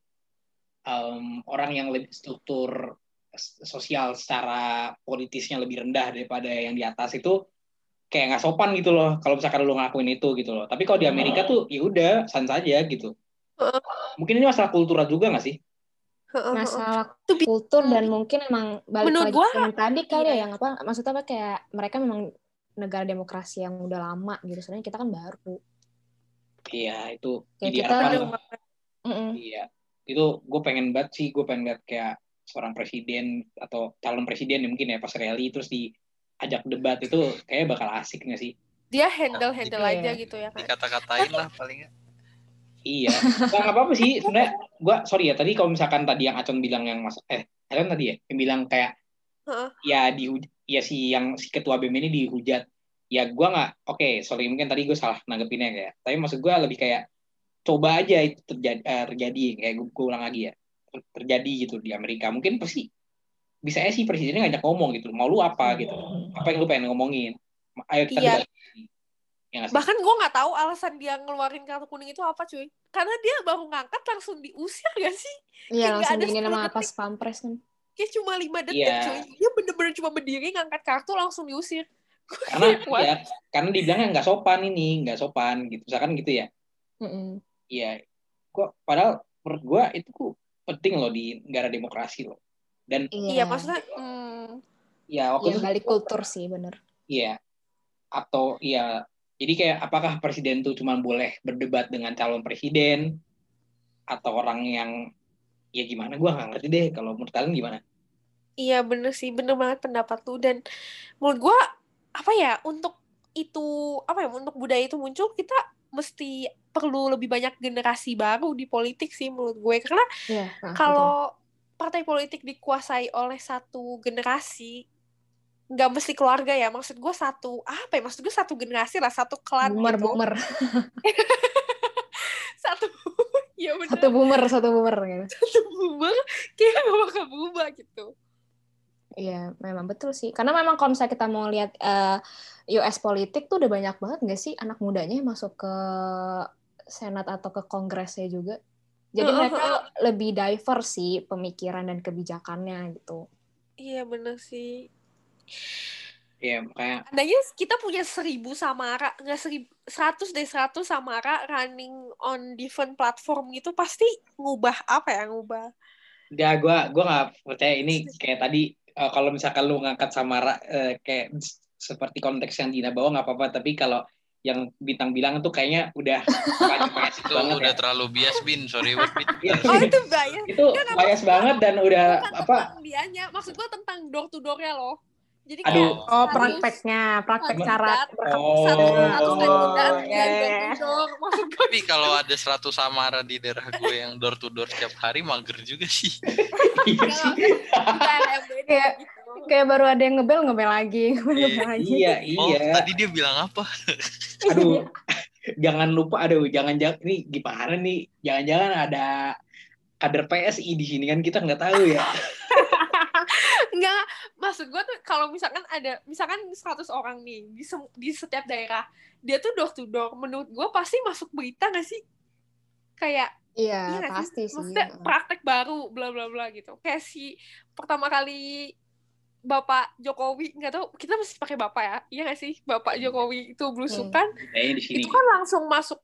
um, orang yang lebih struktur sosial secara politisnya lebih rendah daripada yang di atas itu kayak nggak sopan gitu loh kalau misalkan lo ngakuin itu gitu loh. Tapi kalau di Amerika tuh ya udah san saja gitu. Mungkin ini masalah kultural juga nggak sih? Masalah kultur dan mungkin emang balik Menurut lagi gua, tadi kali ya iya. yang apa maksudnya apa kayak mereka memang negara demokrasi yang udah lama gitu sebenarnya kita kan baru Iya itu ya, jadi kita apa? Iya itu gue pengen banget sih gue pengen lihat kayak seorang presiden atau calon presiden ya mungkin ya pas rally terus diajak debat itu kayak bakal asik nggak sih? Dia handle handle nah, aja gitu ya kan? Dikata-katain lah paling Iya, nggak apa-apa sih. Sebenarnya gue sorry ya tadi kalau misalkan tadi yang Acon bilang yang mas eh Acon tadi ya yang bilang kayak huh? ya di ya si yang si ketua BEM ini dihujat ya gue nggak oke okay, sorry mungkin tadi gue salah nanggepinnya kayak tapi maksud gue lebih kayak coba aja itu terjadi, uh, terjadi kayak gue, gue ulang lagi ya terjadi gitu di Amerika mungkin pasti bisa ya sih presidennya ngajak ngomong gitu mau lu apa gitu apa yang lu pengen ngomongin ayo kita iya. Ya sih? Bahkan gue nggak tahu alasan dia ngeluarin kartu kuning itu apa cuy. Karena dia baru ngangkat langsung diusir gak sih? Iya langsung ada diinin 10 sama pas pampres kan. Kayak cuma lima detik Iya. cuy. Dia bener-bener cuma berdiri ngangkat kartu langsung diusir. Karena ya karena dibilangnya nggak sopan ini nggak sopan gitu. Misalkan gitu ya. Iya, gua padahal menurut gua itu penting loh di negara demokrasi loh. Dan Iya. Maksudnya hmm, ya waktu Iya itu balik kultur sih bener. iya. Atau iya. Jadi kayak apakah presiden tuh cuma boleh berdebat dengan calon presiden? Atau orang yang ya gimana? Gua nggak ngerti deh kalau menurut kalian gimana? Iya bener sih, bener banget pendapat lu. Dan menurut gua apa ya untuk itu apa ya untuk budaya itu muncul kita mesti perlu lebih banyak generasi baru di politik sih menurut gue. Karena Iya. nah, kalau partai politik dikuasai oleh satu generasi nggak mesti keluarga ya maksud gue satu apa ya maksud gue satu generasi lah satu klan boomer gitu. Boomer satu ya bener. Satu boomer satu boomer gitu. satu boomer kayak gak bakal berubah gitu Iya, memang betul sih. Karena memang kalau misalnya kita mau lihat eh, US politik tuh udah banyak banget nggak sih anak mudanya yang masuk ke senat atau ke kongresnya juga. Jadi Heeh, mereka lebih diverse sih pemikiran dan kebijakannya gitu. iya bener sih Ya makanya Andainya kita punya seribu samara, nggak seribu, seratus deh seratus samara running on different platform gitu pasti ngubah apa ya ngubah? ya gua gua nggak percaya ini kayak tadi eh, kalau misalkan lu ngangkat Samara eh, kayak seperti konteks yang Dina bawa nggak apa-apa tapi kalau yang bintang bilang tuh kayaknya udah bias Itu banget udah ya. terlalu bias bin, sorry bin. Iya. Oh itu bias. itu bias banget dan udah apa tentang dianya, maksud gua tentang door to doornya loh. Jadi Aduh. kayak Oh, harus prakteknya, praktek cara Oh. satu satu kandidat Oh, yang iya, iya. Tapi kalau ada 100 samara di daerah gue yang door to door setiap hari mager juga sih. iya sih kayak yang beda Kayak- gitu. kayak baru ada yang ngebel ngebel lagi, ngebel ngebel lagi. iya Oh, iya tadi dia bilang apa? aduh jangan lupa aduh jangan jangan ini gimana nih jangan-jangan ada kader PSI di sini kan kita nggak tahu ya Enggak, maksud gue tuh kalau misalkan ada, misalkan 100 orang nih di, sem- di setiap daerah, dia tuh door to door, menurut gue pasti masuk berita gak sih? Kayak, Iya, iya nggak pasti sih. Maksudnya praktek baru, bla bla bla gitu. Kayak si pertama kali Bapak Jokowi, nggak tahu, kita mesti pakai Bapak ya, iya gak sih? Bapak Jokowi itu belusukan, kayaknya di sini itu kan langsung masuk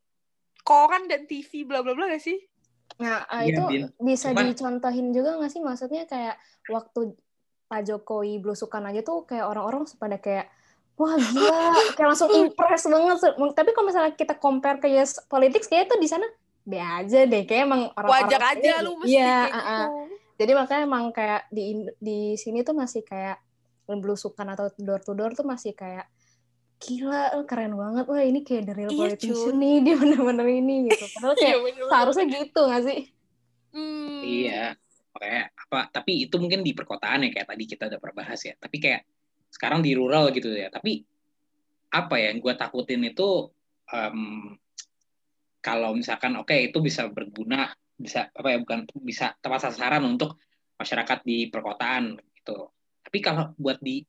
koran dan TV, bla bla bla gak sih? Nah, ah, Iya, itu bisa Cuman- dicontohin juga nggak sih? Maksudnya kayak waktu Pak Jokowi belusukan aja tuh kayak orang-orang pada kayak wah gila, kayak langsung impress banget. Tapi kalau misalnya kita compare ke yes politics, kayaknya tuh di sana be aja deh. Kayak emang orang-orang Wajar aja ini- lu mesti Iya, kayak ah, ah. gitu. Jadi makanya emang kayak di di sini tuh masih kayak belusukan atau door to door tuh masih kayak gila eh, keren banget wah ini kayak the real Iya, politician nih dia bener-bener ini gitu padahal Iya, kayak bener-bener. seharusnya gitu nggak sih Hmm. Iya, kayak apa? Tapi itu mungkin di perkotaan ya kayak tadi kita udah pernah bahas ya. Tapi kayak sekarang di rural gitu ya. Tapi apa ya yang gue takutin itu em, kalau misalkan oke itu bisa berguna, bisa apa ya bukan bisa tepat sasaran untuk masyarakat di perkotaan gitu. Tapi kalau buat di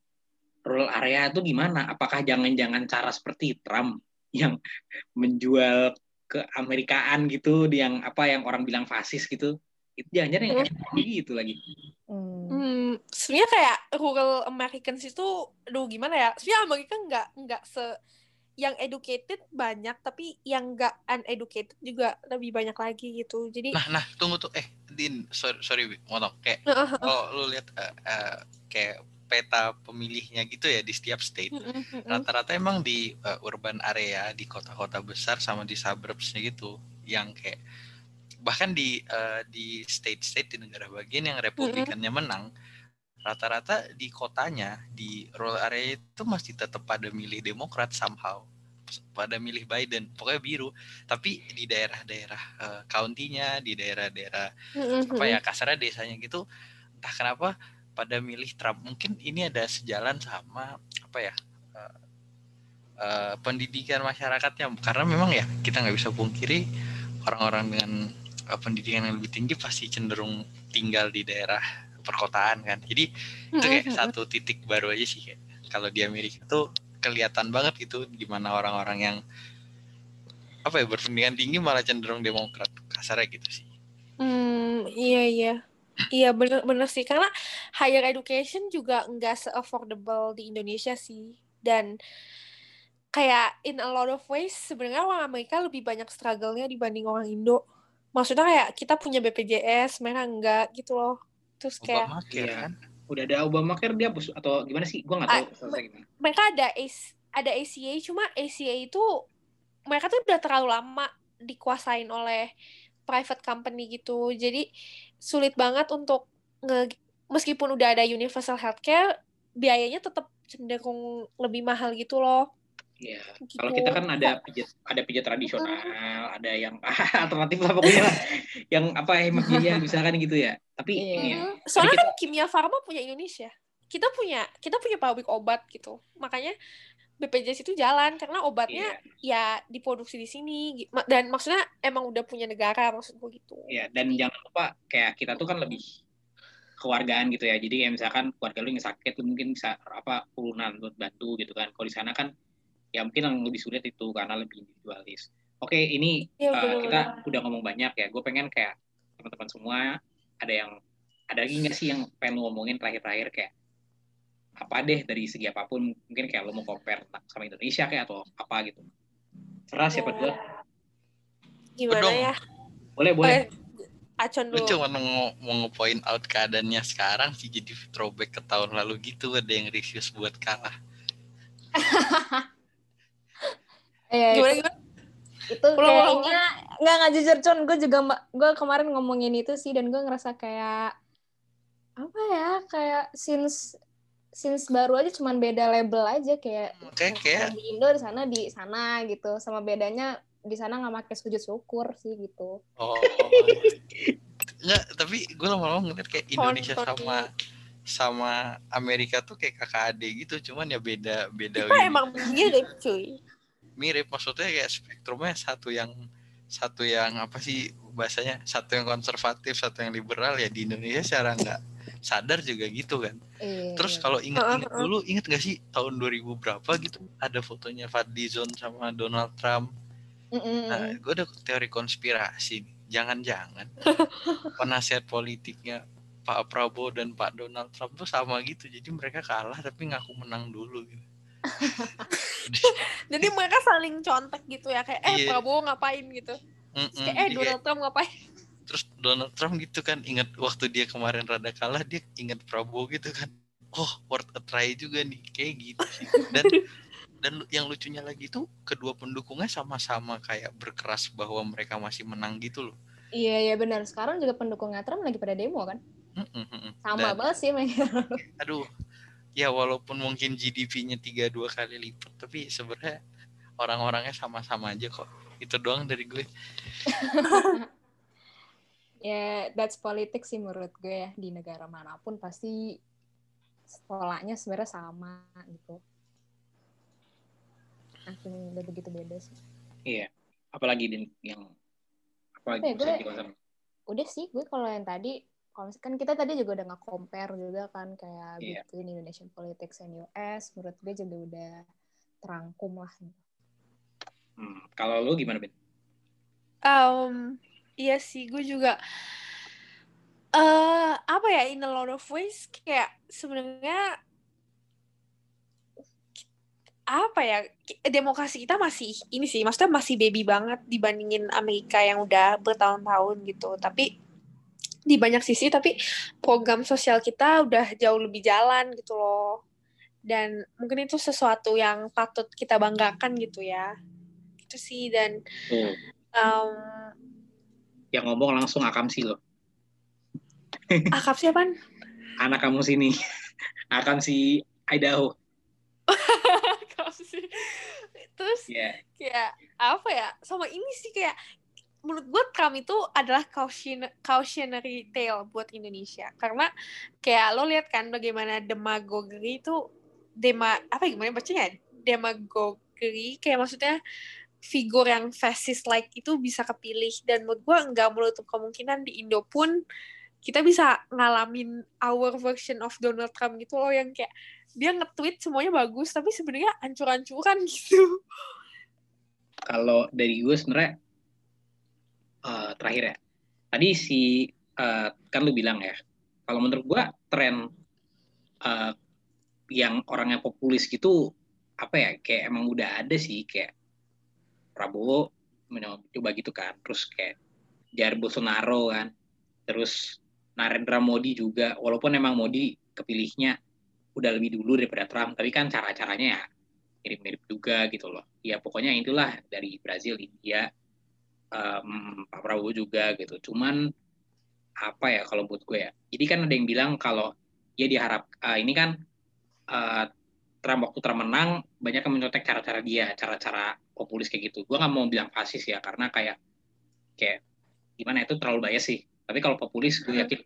rural area itu gimana? Apakah jangan-jangan cara seperti Trump yang menjual ke Amerikaan gitu, yang apa yang orang bilang fasis gitu? Itu jangan-jangan yang kayak gitu lagi Hmm. Hmm, sebenarnya kayak rural Americans itu, aduh gimana ya? Sebenarnya Amerika nggak nggak se yang educated banyak, tapi yang nggak uneducated juga lebih banyak lagi gitu. Jadi, Nah, nah, tunggu tuh. Eh, Din, sorry, sorry motong. Kayak kalau lu lihat eh, eh, kayak peta pemilihnya gitu ya di setiap state. Rata-rata emang di eh, urban area, di kota-kota besar sama di suburbsnya gitu, yang kayak bahkan di eh, di state-state di negara bagian yang republikannya menang, rata-rata di kotanya di rural area itu masih tetap pada milih Demokrat somehow. Pada milih Biden. Pokoknya biru. Tapi di daerah-daerah eh, county-nya di daerah-daerah Mm-mm, apa ya kasarnya desanya gitu entah kenapa pada milih Trump. Mungkin ini ada sejalan sama apa ya eh, eh, pendidikan masyarakatnya. Karena memang ya kita nggak bisa pungkiri orang-orang dengan pendidikan yang lebih tinggi pasti cenderung tinggal di daerah perkotaan kan. Jadi itu kayak satu titik baru aja sih kayak kalau di Amerika tuh kelihatan banget gitu gimana orang-orang yang apa ya berpendidikan tinggi malah cenderung demokrat kasarnya gitu sih. Hmm, iya iya. Iya bener bener sih. Karena higher education juga nggak se-affordable di Indonesia sih. Dan kayak in a lot of ways sebenarnya orang Amerika lebih banyak struggle-nya dibanding orang Indo. Maksudnya kayak kita punya BPJS, mereka enggak gitu loh. Terus kayak Obamacare Iya. kan Udah ada Obamacare dia hapus atau gimana sih? Gua nggak tahu Ah, selesai gimana. mereka ada ada ACA cuma ACA itu mereka tuh udah terlalu lama dikuasain oleh private company gitu jadi sulit banget untuk nge meskipun udah ada universal healthcare biayanya tetap cenderung lebih mahal gitu loh Iya. gitu. Kalau kita kan ada pijat ada pijat tradisional, ada yang alternatif lah pokoknya lah. yang apa hemat biaya misalkan gitu ya. Tapi Iya. ini ya, soalnya kita- kan kimia farma punya Indonesia kita punya kita punya pabrik obat gitu makanya BPJS itu jalan karena obatnya iya, ya diproduksi di sini dan maksudnya emang udah punya negara maksud gue gitu iya. dan jangan lupa kayak kita tuh kan lebih kewargaan gitu ya. Jadi kayak misalkan keluarga lu yang sakit lu mungkin bisa apa urunan buat bantu gitu kan. Kalau di sana kan ya mungkin yang lebih sulit itu karena lebih individualis. Oke, ini Iya, uh, bener-bener. kita udah ngomong banyak ya. Gue pengen kayak teman-teman semua ada yang ada lagi nggak sih yang pengen lu ngomongin terakhir-terakhir kayak apa deh dari segi apa pun mungkin kayak lu mau compare sama Indonesia kayak atau apa gitu. Serah siapa Oh. dulu? gimana Dong. ya Boleh, boleh. Eh, Acon lu dulu cuma mau mau nge-point out keadaannya sekarang sih jadi throwback ke tahun lalu gitu ada yang refuse buat kalah Iya, gimana itu, gimana? Itu Ulang, ulang, kayaknya nggak nggak jujur con gue juga gue kemarin ngomongin itu sih dan gue ngerasa kayak apa ya kayak since since baru aja cuman beda label aja kayak kayak kayak di Indo di sana di sana gitu. Sama bedanya di sana nggak pakai sujud syukur sih gitu. Oh Enggak, tapi gue lama-lama ngeliat kayak Indonesia Tonton sama sama Amerika tuh kayak kakak adik gitu. Cuman ya beda beda kita ini. emang mirip cuy mirip maksudnya kayak spektrumnya satu yang satu yang apa sih bahasanya satu yang konservatif satu yang liberal ya di Indonesia secara nggak sadar juga gitu kan Iya, terus iya. kalau inget-inget Heeh, heeh. dulu inget gak sih tahun 2000 berapa gitu ada fotonya Fadlizon sama Donald Trump Mm-mm, nah gue ada teori konspirasi nih jangan-jangan penasihat politiknya Pak Prabowo dan Pak Donald Trump tuh sama gitu jadi mereka kalah tapi ngaku menang dulu gitu jadi mereka saling contek gitu ya kayak eh Iya. Prabowo ngapain? gitu. Mm-mm, Terus kayak eh kayak- Donald Trump ngapain? Terus Donald Trump gitu kan ingat waktu dia kemarin rada kalah dia ingat Prabowo gitu kan. Oh worth a try juga nih kayak gitu sih. Dan dan yang lucunya lagi tuh kedua pendukungnya sama-sama kayak berkeras bahwa mereka masih menang gitu loh. Iya iya benar. Sekarang juga pendukungnya Trump lagi pada demo kan? Mm, mm, mm, mm. sama Dan, banget sih mereka. Aduh ya walaupun mungkin GDP-nya tiga dua kali lipat tapi sebenarnya orang-orangnya sama-sama aja kok. Itu doang dari gue. Ya that's politics sih menurut gue ya. Di negara mana pun pasti polanya sebenarnya sama gitu. Nothing udah begitu beda sih. Iya. Apalagi di yang apalagi bisa gue- udah sih gue kalau yang tadi kalau misalkan kita tadi juga udah nge-compare juga kan kayak between Indonesian politics and US menurut gue juga udah terangkum lah. Hmm, kalau lu gimana, Ben? Um, iya sih, gue juga eh apa ya in a lot of ways kayak sebenarnya apa ya demokrasi kita masih ini sih maksudnya masih baby banget dibandingin Amerika yang udah bertahun-tahun gitu. Tapi di banyak sisi tapi program sosial kita udah jauh lebih jalan gitu loh dan mungkin itu sesuatu yang patut kita banggakan gitu ya itu sih dan Tuh, um, yang ngomong langsung akamsi lo. akap siapaan? Anak kamu sini. Akamsi Idaho. sih. Terus Ya. kayak apa ya? Sama ini sih kayak menurut gue Trump itu adalah caution, cautionary tale buat Indonesia. Karena kayak lo lihat kan bagaimana demagogi itu dema apa ya, gimana bacanya? Demagogi kayak maksudnya figur yang fascist like itu bisa kepilih. Dan menurut gue nggak menutup kemungkinan di Indo pun kita bisa ngalamin our version of Donald Trump gitu loh yang kayak dia nge-tweet semuanya bagus tapi sebenarnya ancur-ancuran gitu. Kalau dari gue sebenarnya uh, terakhir ya. Tadi si uh, kan lu bilang ya. Kalau menurut gue tren uh, yang orangnya populis gitu apa ya kayak emang udah ada sih kayak Prabowo coba gitu kan terus kayak Jair Bolsonaro kan terus Narendra Modi juga walaupun emang Modi kepilihnya udah lebih dulu daripada Trump tapi kan cara-caranya ya mirip-mirip juga gitu loh ya pokoknya itulah dari Brazil India um, Pak Prabowo juga gitu. Cuman apa ya kalau buat gue ya? Jadi kan ada yang bilang kalau ya diharap uh, ini kan uh, Trump waktu Trump menang banyak yang mencontek cara-cara dia cara-cara populis kayak gitu. Gue nggak mau bilang fasis ya karena kayak kayak gimana itu terlalu bias sih. Tapi kalau populis gue yakin.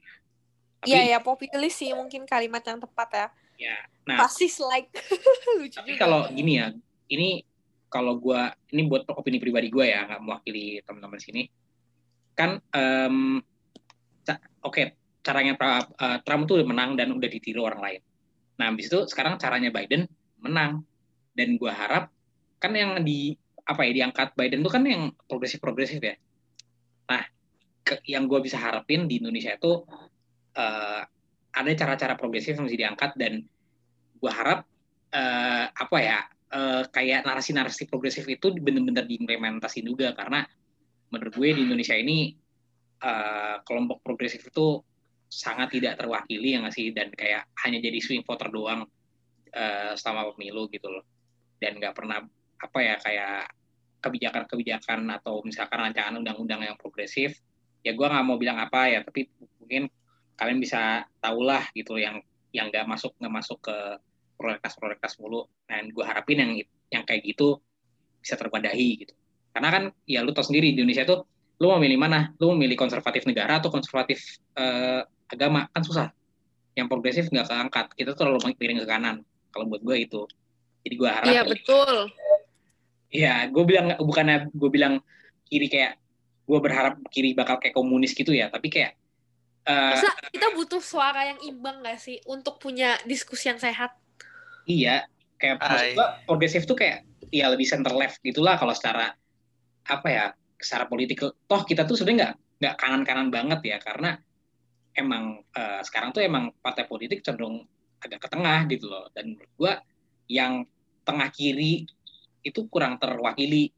Iya ya populis sih mungkin kalimat yang tepat ya. Ya. Nah, fasis like. Lucu tapi kalau gini ya, ini kalau gue ini buat opini pribadi gue ya, nggak mewakili teman-teman sini. Kan um, oke, okay, caranya uh, Trump tuh menang dan udah ditiru orang lain. Nah, habis itu sekarang caranya Biden menang dan gue harap kan yang di apa ya diangkat Biden tuh kan yang progresif progresif ya. Nah, ke, yang gue bisa harapin di Indonesia itu uh, ada cara-cara progresif yang mesti diangkat dan gue harap uh, apa ya uh, kayak narasi-narasi progresif itu benar-benar diimplementasi juga. Karena menurut gue di Indonesia ini uh, kelompok progresif itu sangat tidak terwakili ya nggak sih? Dan kayak hanya jadi swing voter doang uh, selama pemilu gitu loh. Dan nggak pernah apa ya kayak kebijakan-kebijakan atau misalkan rancangan undang-undang yang progresif ya gue nggak mau bilang apa ya tapi mungkin kalian bisa tahulah gitu yang yang nggak masuk nggak masuk ke prolegnas-prolegnas mulu. Dan gue harapin yang yang kayak gitu bisa terwadahi gitu. Karena kan ya lu tau sendiri di Indonesia tuh lu mau milih mana? Lu mau milih konservatif negara atau konservatif eh, agama? Kan susah. Yang progresif nggak keangkat. Kita tuh terlalu miring ke kanan kalau buat gue itu. Jadi gue harap iya betul. Iya, gue bilang bukannya gue bilang kiri kayak gue berharap kiri bakal kayak komunis gitu ya tapi kayak uh, kita butuh suara yang imbang gak sih untuk punya diskusi yang sehat iya kayak maksud gue progresif tuh kayak ya lebih center left gitulah kalau secara apa ya secara politik toh kita tuh sebenarnya nggak nggak kanan kanan banget ya karena emang uh, sekarang tuh emang partai politik cenderung agak ke tengah gitu loh. Dan menurut gue yang tengah kiri itu kurang terwakili.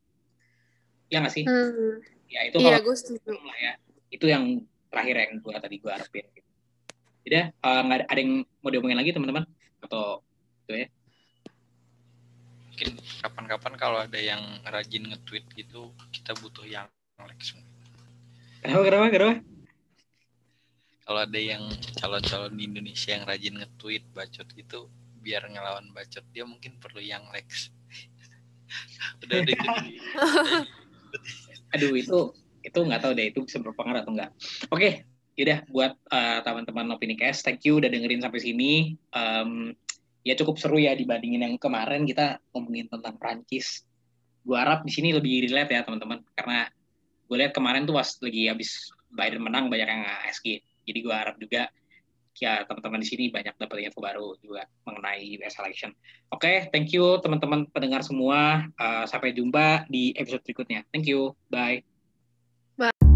Ya nggak sih? Hmm. Ya itu iya, gue lah ya. Itu yang terakhir yang gue tadi gue harapin. Gitu. jadi uh, nggak ada yang mau diomongin lagi teman-teman? Atau itu ya. Mungkin kapan-kapan kalau ada yang rajin nge-tweet gitu kita butuh yang like semua. Kenapa kenapa kenapa? Kalau ada yang calon-calon di Indonesia yang rajin nge-tweet bacot gitu biar ngelawan bacot dia mungkin perlu yang likes udah ada aduh itu itu nggak tahu deh itu bisa berpengaruh atau enggak oke okay, yaudah buat uh, teman-teman opini cast thank you udah dengerin sampai sini. Um, ya cukup seru ya dibandingin yang kemarin kita ngomongin tentang Prancis gue harap di sini lebih relate ya teman-teman karena gue lihat kemarin tuh pas lagi habis Biden menang banyak yang ASG jadi gue harap juga ya teman-teman di sini banyak dapat info baru juga mengenai US election. Oke, okay, thank you teman-teman pendengar semua. Uh, sampai jumpa di episode berikutnya. Thank you. Bye. Bye.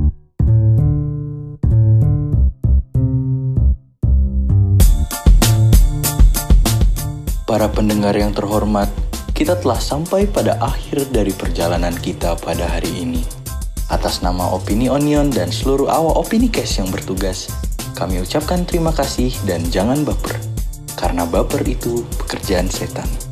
Para pendengar yang terhormat, kita telah sampai pada akhir dari perjalanan kita pada hari ini. Atas nama Opini Onion dan seluruh awak Opini Cash yang bertugas, kami ucapkan terima kasih dan jangan baper, karena baper itu pekerjaan setan.